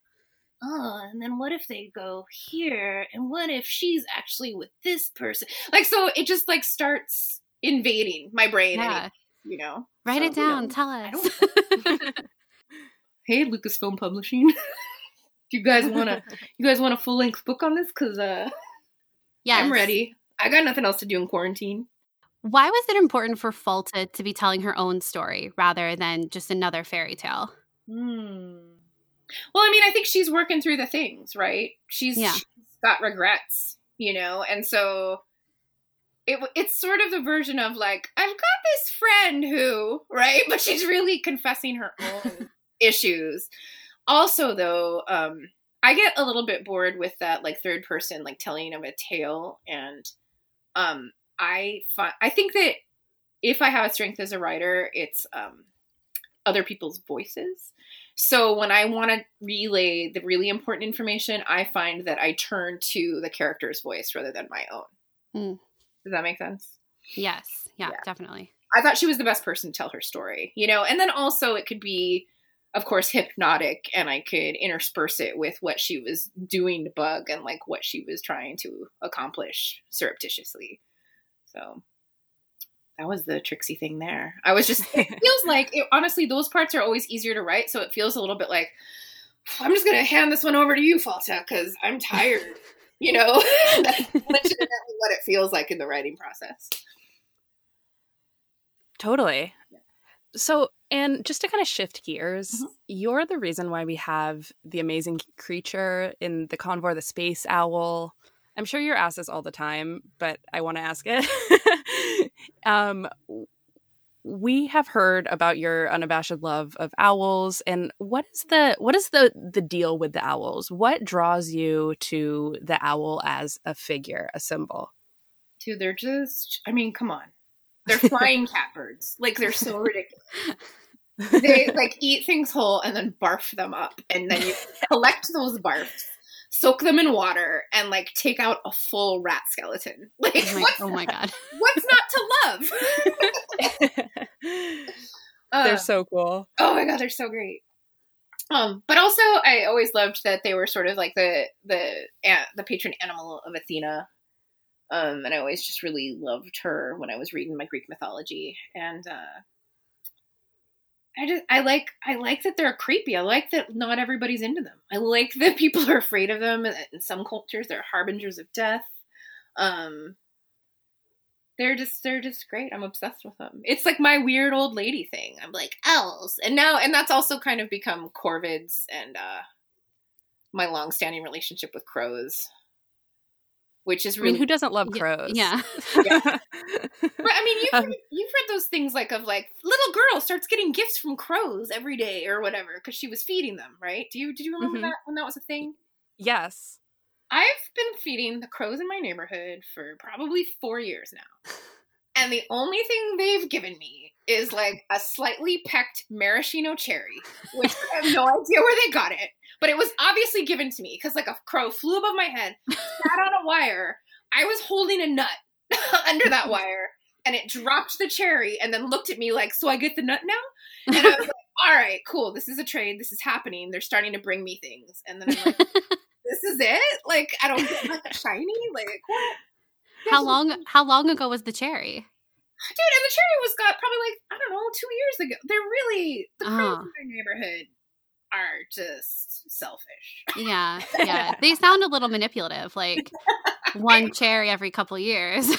oh, and then what if they go here? And what if she's actually with this person? Like, so it just like starts invading my brain. Yeah. And, you know, write so, it down. You know, Tell us. hey, Lucasfilm Publishing, Do you guys want to you guys want a full length book on this? Because uh, yes. I'm ready. I got nothing else to do in quarantine. Why was it important for Falta to be telling her own story rather than just another fairy tale? Hmm. Well, I mean, I think she's working through the things, right? She's, Yeah. she's got regrets, you know, and so it it's sort of the version of like I've got this friend who, right? But she's really confessing her own issues. Also, though, um, I get a little bit bored with that like third person like telling of a tale, and um, I find I think that if I have a strength as a writer, it's um, other people's voices. So when I want to relay the really important information, I find that I turn to the character's voice rather than my own. Hmm. Does that make sense? Yes. Yeah, Yeah. definitely. I thought she was the best person to tell her story, you know, and then also it could be, of course, hypnotic, and I could intersperse it with what she was doing to Bug and like what she was trying to accomplish surreptitiously. So that was the tricksy thing there. I was just, it feels like, it, honestly, those parts are always easier to write, so it feels a little bit like, I'm just going to hand this one over to you, Falta, because I'm tired. You know, that's legitimately what it feels like in the writing process. Totally. So, and just to kind of shift gears, Mhm. you're the reason why we have the amazing creature in the convoy, the space owl. I'm sure you're asked this all the time, but I want to ask it. um, we have heard about your unabashed love of owls, and what is the what is the the deal with the owls? What draws you to the owl as a figure, a symbol? Dude, they're just, I mean, come on. They're flying catbirds. Like, they're so ridiculous. They, like, eat things whole and then barf them up. And then you collect those barfs, soak them in water, and, like, take out a full rat skeleton. Like, Oh my, what's, oh my god. what's not to love? Uh, They're so cool. oh my god, they're so great. Um, but also, I always loved that they were sort of like the the the patron animal of Athena. Um, and I always just really loved her when I was reading my Greek mythology. And uh, I just I like I like that they're creepy. I like that not everybody's into them. I like that people are afraid of them. In some cultures, they're harbingers of death. Um, they're just they're just great. I'm obsessed with them. It's like my weird old lady thing. I'm like owls, and now and that's also kind of become corvids and uh, my long-standing relationship with crows, which is I really. mean, who doesn't love crows? yeah. but I mean, you've Um, heard, you've heard those things like of like little girl starts getting gifts from crows every day or whatever because she was feeding them, right? Do you did you remember Mhm. that when that was a thing? yes. I've been feeding the crows in my neighborhood for probably four years now. And the only thing they've given me is like a slightly pecked maraschino cherry, which I have no idea where they got it, but it was obviously given to me because like a crow flew above my head, sat on a wire. I was holding a nut under that wire, and it dropped the cherry and then looked at me like, "So I get the nut now?" And I was like, "All right, cool. This is a trade. This is happening. They're starting to bring me things." And then I'm like, "This is it? Like I don't get like shiny? Like what?" how long how long ago was the cherry? dude and the cherry was got probably like i don't know two years ago they're really the crows Oh. in my neighborhood are just selfish. Yeah, yeah. They sound a little manipulative, like one cherry every couple years. yeah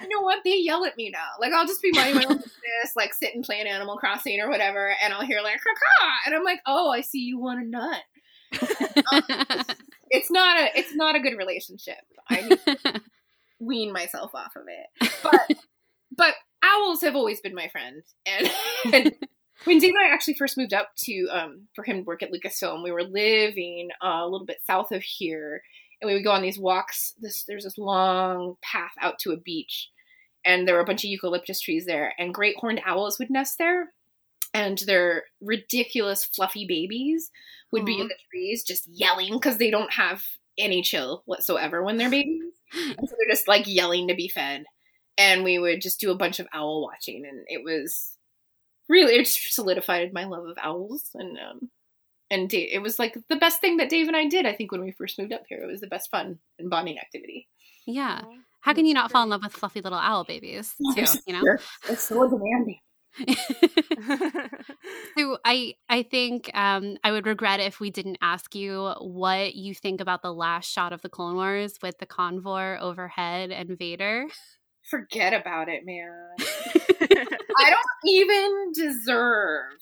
and you know what? They yell at me now. Like i'll just be minding my own business like sit and play an animal crossing or whatever and i'll hear like caw and i'm like oh i see you want a nut. Um, it's not a it's not a good relationship. I need to wean myself off of it. But but owls have always been my friend and, and when Dave and I actually first moved up to um, for him to work at Lucasfilm, we were living uh, a little bit south of here, and we would go on these walks. This there's this long path out to a beach, and there were a bunch of eucalyptus trees there, and great horned owls would nest there, and their ridiculous fluffy babies would be in the trees just yelling because they don't have any chill whatsoever when they're babies, and so they're just like yelling to be fed. And we would just do a bunch of owl watching, and it was really it solidified my love of owls and um and Dave, it was like the best thing that Dave and I did I think when we first moved up here it was the best fun and bonding activity yeah. How can you not fall in love with fluffy little owl babies? Too, you know? They're- it's so demanding so I I think um, I would regret if we didn't ask you what you think about the last shot of the Clone Wars with the convor overhead and Vader. Forget about it, man. I don't even deserve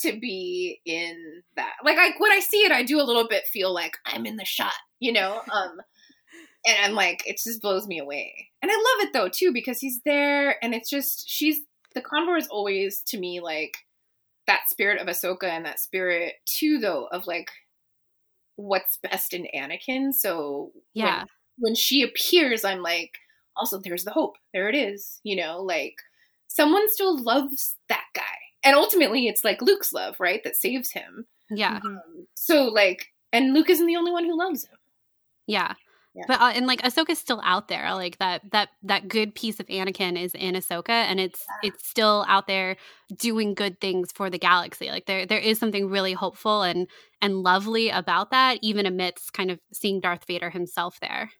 to be in that. Like I when I see it, I do a little bit feel like I'm in the shot, you know? Um and I'm like, it just blows me away. And I love it though too, because he's there and it's just she's the convor is always to me like that spirit of Ahsoka and that spirit too though of like what's best in Anakin. So yeah. when, when she appears, I'm like, also there's the hope. There it is. You know, like someone still loves that guy. And ultimately it's like Luke's love, right? That saves him. Yeah. Um, so like and Luke isn't the only one who loves him. Yeah. Yeah. But uh, and like Ahsoka's still out there. Like that that that good piece of Anakin is in Ahsoka, and it's it's still out there doing good things for the galaxy. Like there there is something really hopeful and and lovely about that, even amidst kind of seeing Darth Vader himself there.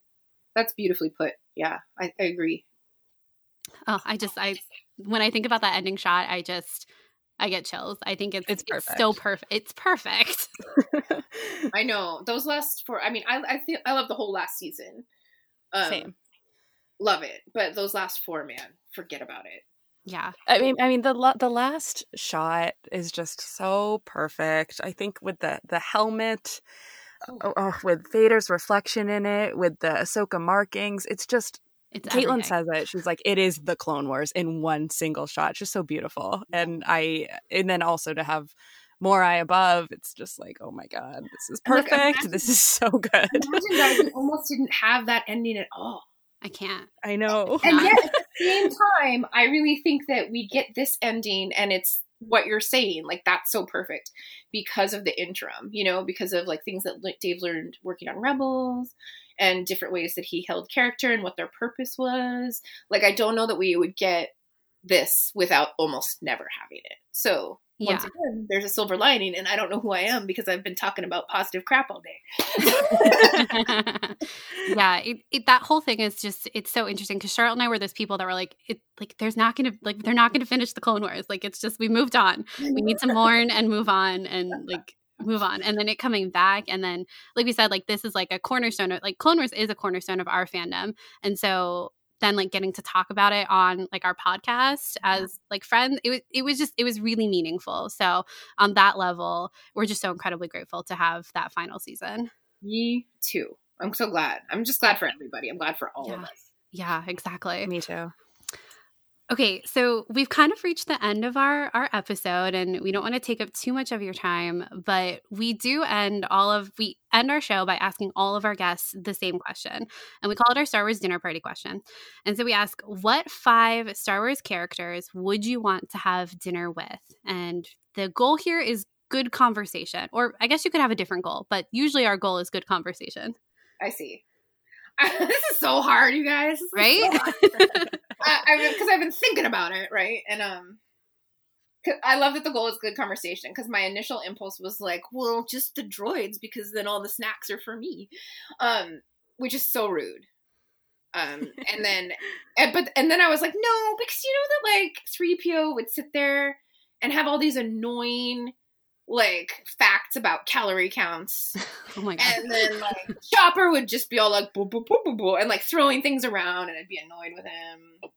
That's beautifully put. Yeah, I, I agree. Oh, I just I when I think about that ending shot, I just I get chills. I think it's It's it's, so perfect. It's perfect. I know those last four. I mean, I I think I love the whole last season. Um, Same. Love it, but those last four, man, forget about it. Yeah. I mean, I mean the the last shot is just so perfect. I think with the the helmet, oh, oh, with Vader's reflection in it, with the Ahsoka markings, it's just. It's Caitlin everything. says it. She's like, it is the Clone Wars in one single shot. It's just so beautiful, and I, and then also to have more eye above, it's just like, oh my god, this is like, perfect. imagine- this is so good. Imagine guys, we almost didn't have that ending at all. I can't. I know. And yet, at the same time, I really think that we get this ending, and it's what you're saying. Like that's so perfect because of the interim, you know, because of like things that Dave learned working on Rebels and different ways that he held character and what their purpose was. Like I don't know that we would get this without almost never having it. So once Yeah. again, there's a silver lining, and I don't know who I am because I've been talking about positive crap all day. yeah, it, it, that whole thing is just it's so interesting because Charlotte and I were those people that were like, it like there's not gonna like they're not gonna finish the Clone Wars. Like it's just we moved on. We need to mourn and move on and like move on. And then it coming back and then like we said, like this is like a cornerstone of like Clone Wars is a cornerstone of our fandom. And so then like getting to talk about it on like our podcast as like friends it was it was just it was really meaningful so on that level we're just so incredibly grateful to have that final season Me too. I'm so glad. I'm just glad for everybody. I'm glad for all of us. yeah exactly Me too. Okay, so we've kind of reached the end of our our episode and we don't want to take up too much of your time, but we do end all of we end our show by asking all of our guests the same question. And we call it our Star Wars dinner party question. And so we ask what five Star Wars characters would you want to have dinner with? And the goal here is good conversation. Or I guess you could have a different goal, but usually our goal is good conversation. I see. this is so hard, you guys. Right? so because I've been thinking about it, right? And um, I love that the goal is good conversation. Because my initial impulse was like, well, just the droids, because then all the snacks are for me, um, which is so rude. Um, and then, and, but and then I was like, no, because you know that like three PO would sit there and have all these annoying like facts about calorie counts Oh my god. and then like Chopper would just be all like boo boo boo boo boo and like throwing things around and I'd be annoyed with him.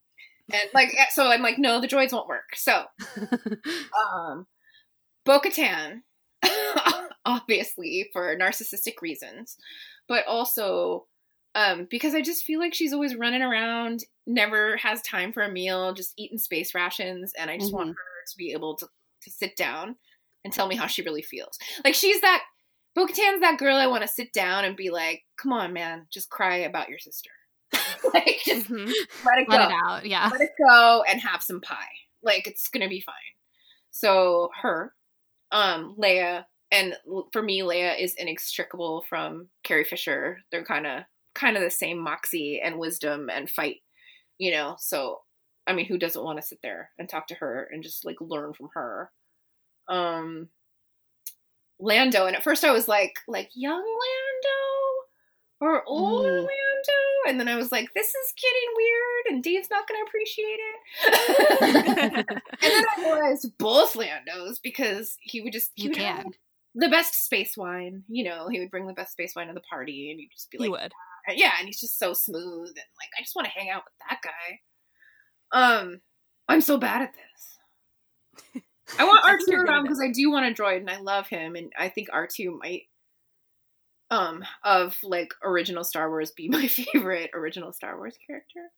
And like so I'm like, no, the droids won't work. So um Bo Katan, obviously for narcissistic reasons, but also um, because I just feel like she's always running around, never has time for a meal, just eating space rations, and I just want her to be able to, to sit down and tell me how she really feels. Like she's that Bo Katan's that girl I want to sit down and be like, come on, man, just cry about your sister. like just Mhm. let it go Let it out. Yeah. let it go and have some pie. Like it's gonna be fine. So her, um, Leia, and for me, Leia is inextricable from Carrie Fisher. They're kind of kind of the same moxie and wisdom and fight, you know. So I mean, who doesn't want to sit there and talk to her and just like learn from her? Um, Lando, and at first I was like, like young Lando or old Mm. Lando, And then I was like, this is getting weird, and Dave's not going to appreciate it. and then I realized both Landos because he would just he You would can. the best space wine. You know, he would bring the best space wine to the party, and he'd just be he like, would. yeah, and he's just so smooth, and like I just want to hang out with that guy. Um, I'm so bad at this. I want I R two you're good at around because I do want a droid, and I love him, and I think R two might, um, of like original Star Wars, be my favorite original Star Wars character.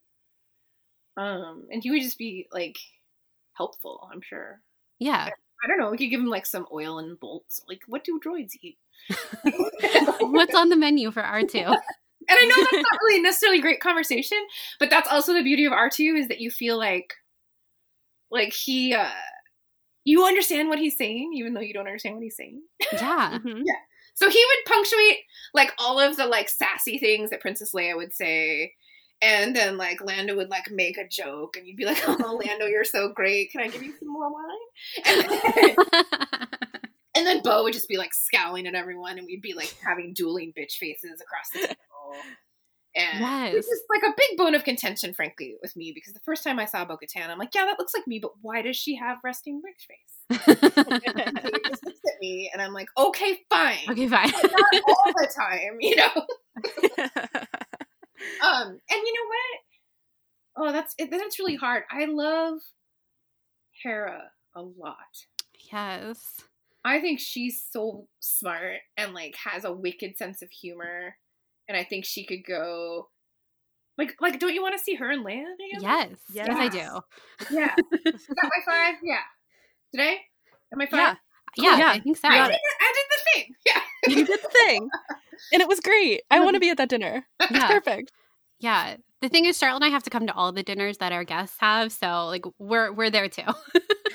Um, and he would just be like helpful. I'm sure. Yeah. I don't know. We could give him like some oil and bolts. Like, what do droids eat? What's on the menu for R2? And I know that's not really necessarily great conversation, but that's also the beauty of R2 is that you feel like like he uh you understand what he's saying even though you don't understand what he's saying. Yeah. Mhm. So he would punctuate like all of the like sassy things that Princess Leia would say. And then like Lando would like make a joke and you'd be like, Oh Lando, you're so great. Can I give you some more wine? And then, and then Bo would just be like scowling at everyone and we'd be like having dueling bitch faces across the table. And Yes. this is like a big bone of contention, frankly, with me because the first time I saw Bo Katan, I'm like, yeah, that looks like me, but why does she have resting bitch face? He just looks at me and I'm like, okay, fine. okay, fine. But not all the time, you know. Um, and you know what? Oh, that's it, that's really hard. I love Hera a lot. yes. I think she's so smart and like has a wicked sense of humor, and I think she could go. Like, like, don't you want to see her and Leia together? Yes. Yes, I do. Yeah. Is that my five? Yeah. Did I? Am I five? Yeah, Yeah, yeah. I think so. I did. I did the thing. Yeah. you did the thing, and it was great. I want to be at that dinner. It's Yeah. perfect. Yeah. The thing is, Charlotte and I have to come to all the dinners that our guests have, so like we're we're there too.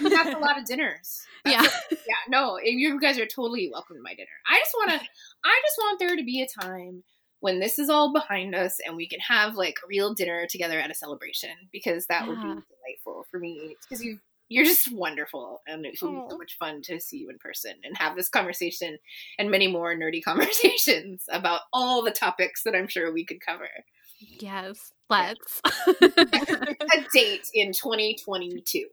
That's a lot of dinners. yeah. yeah, no, you guys are totally welcome to my dinner. I just want to, I just want there to be a time when this is all behind us and we can have like a real dinner together at a celebration because that would be delightful for me because you you're just wonderful and it would be so much fun to see you in person and have this conversation and many more nerdy conversations about all the topics that I'm sure we could cover. Yes. Let's. a date in 2022.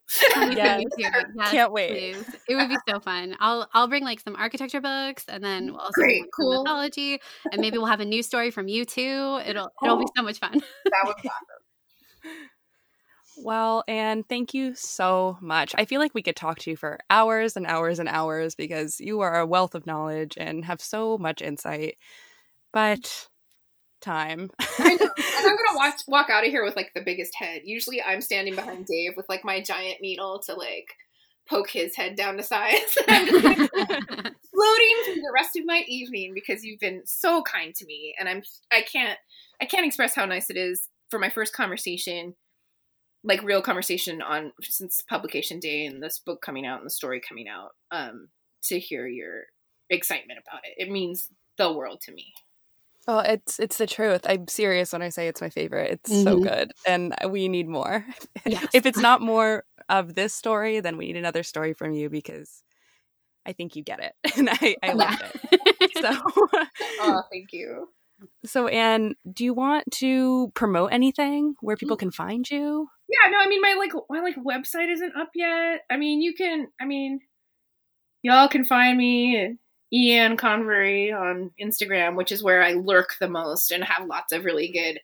Yes. Yes, Can't wait. please. It would be so fun. I'll I'll bring like some architecture books, and then we'll also Great, cool. mythology, and maybe we'll have a new story from you too. It'll it'll be so much fun. That would be awesome. Well, and thank you so much. I feel like we could talk to you for hours and hours and hours because you are a wealth of knowledge and have so much insight. But time. I know. And I'm gonna watch, walk out of here with like the biggest head. Usually, I'm standing behind Dave with like my giant needle to like poke his head down to size. I'm just, like, floating through the rest of my evening because you've been so kind to me, and I'm I can't I can't express how nice it is for my first conversation, like real conversation on since publication day and this book coming out and the story coming out. Um, to hear your excitement about it, it means the world to me. Oh, it's it's the truth. I'm serious when I say it's my favorite. It's so Mhm. good, and we need more. Yes. if it's not more of this story, then we need another story from you because I think you get it, and I I loved it. So, Oh, thank you. so Anne, do you want to promote anything where people Mm. can find you? Yeah, no, I mean my like my like website isn't up yet. I mean you can I mean y'all can find me Ian Convery on Instagram, which is where I lurk the most and have lots of really good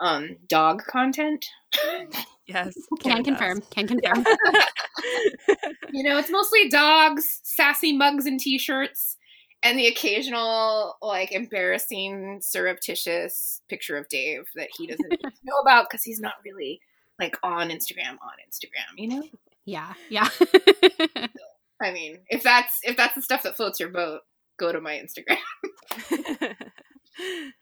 um dog content. Yes, Can confirm. Can confirm. you know, it's mostly dogs, sassy mugs and t-shirts, and the occasional like embarrassing surreptitious picture of Dave that he doesn't know about because he's not really like on Instagram on Instagram, you know? Yeah. Yeah. I mean, if that's if that's the stuff that floats your boat, go to my Instagram.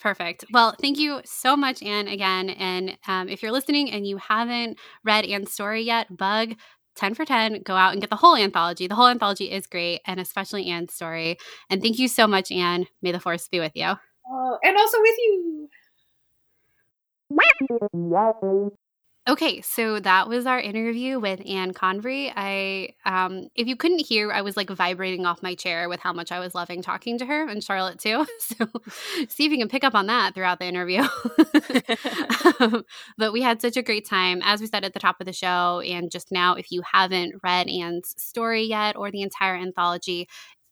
Perfect. Well, thank you so much, Anne, again. And um, if you're listening and you haven't read Anne's story yet, Bug 10 for 10, go out and get the whole anthology. The whole anthology is great, and especially Anne's story. And thank you so much, Anne. May the force be with you. Oh, and also with you. Okay, so that was our interview with Anne Convery. I, um, if you couldn't hear, I was like vibrating off my chair with how much I was loving talking to her, and Charlotte too. So, see if you can pick up on that throughout the interview. um, but we had such a great time, as we said at the top of the show, and just now, if you haven't read Anne's story yet or the entire anthology,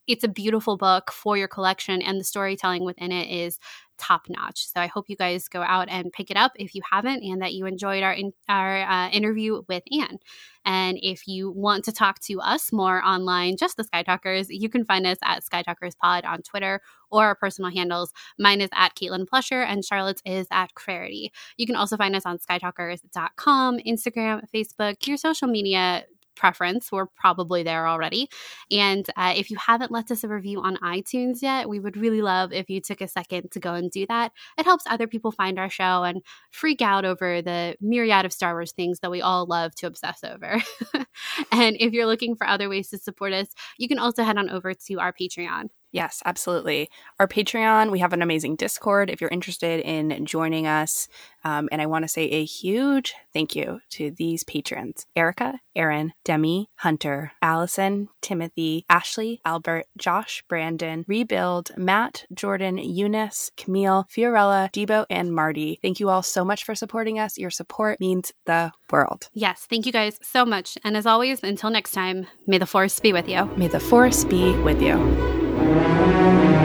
it's a beautiful book for your collection, and the storytelling within it is top notch. So I hope you guys go out and pick it up if you haven't, and that you enjoyed our in, our uh, interview with Anne. And if you want to talk to us more online, just the Sky Talkers, you can find us at Sky Talkers Pod on Twitter or our personal handles. Mine is at Caitlin Plusher and Charlotte's is at Clarity. You can also find us on skytalkers.com, Instagram, Facebook, your social media preference. We're probably there already. And uh, if you haven't left us a review on iTunes yet, we would really love if you took a second to go and do that. It helps other people find our show and freak out over the myriad of Star Wars things that we all love to obsess over. and if you're looking for other ways to support us, you can also head on over to our Patreon. Yes, absolutely. Our Patreon, we have an amazing Discord if you're interested in joining us. Um, and I want to say a huge thank you to these patrons Erica, Aaron, Demi, Hunter, Allison, Timothy, Ashley, Albert, Josh, Brandon, Rebuild, Matt, Jordan, Eunice, Camille, Fiorella, Debo, and Marty. Thank you all so much for supporting us. Your support means the world. Yes, thank you guys so much. And as always, until next time, may the force be with you. May the force be with you. Thank you.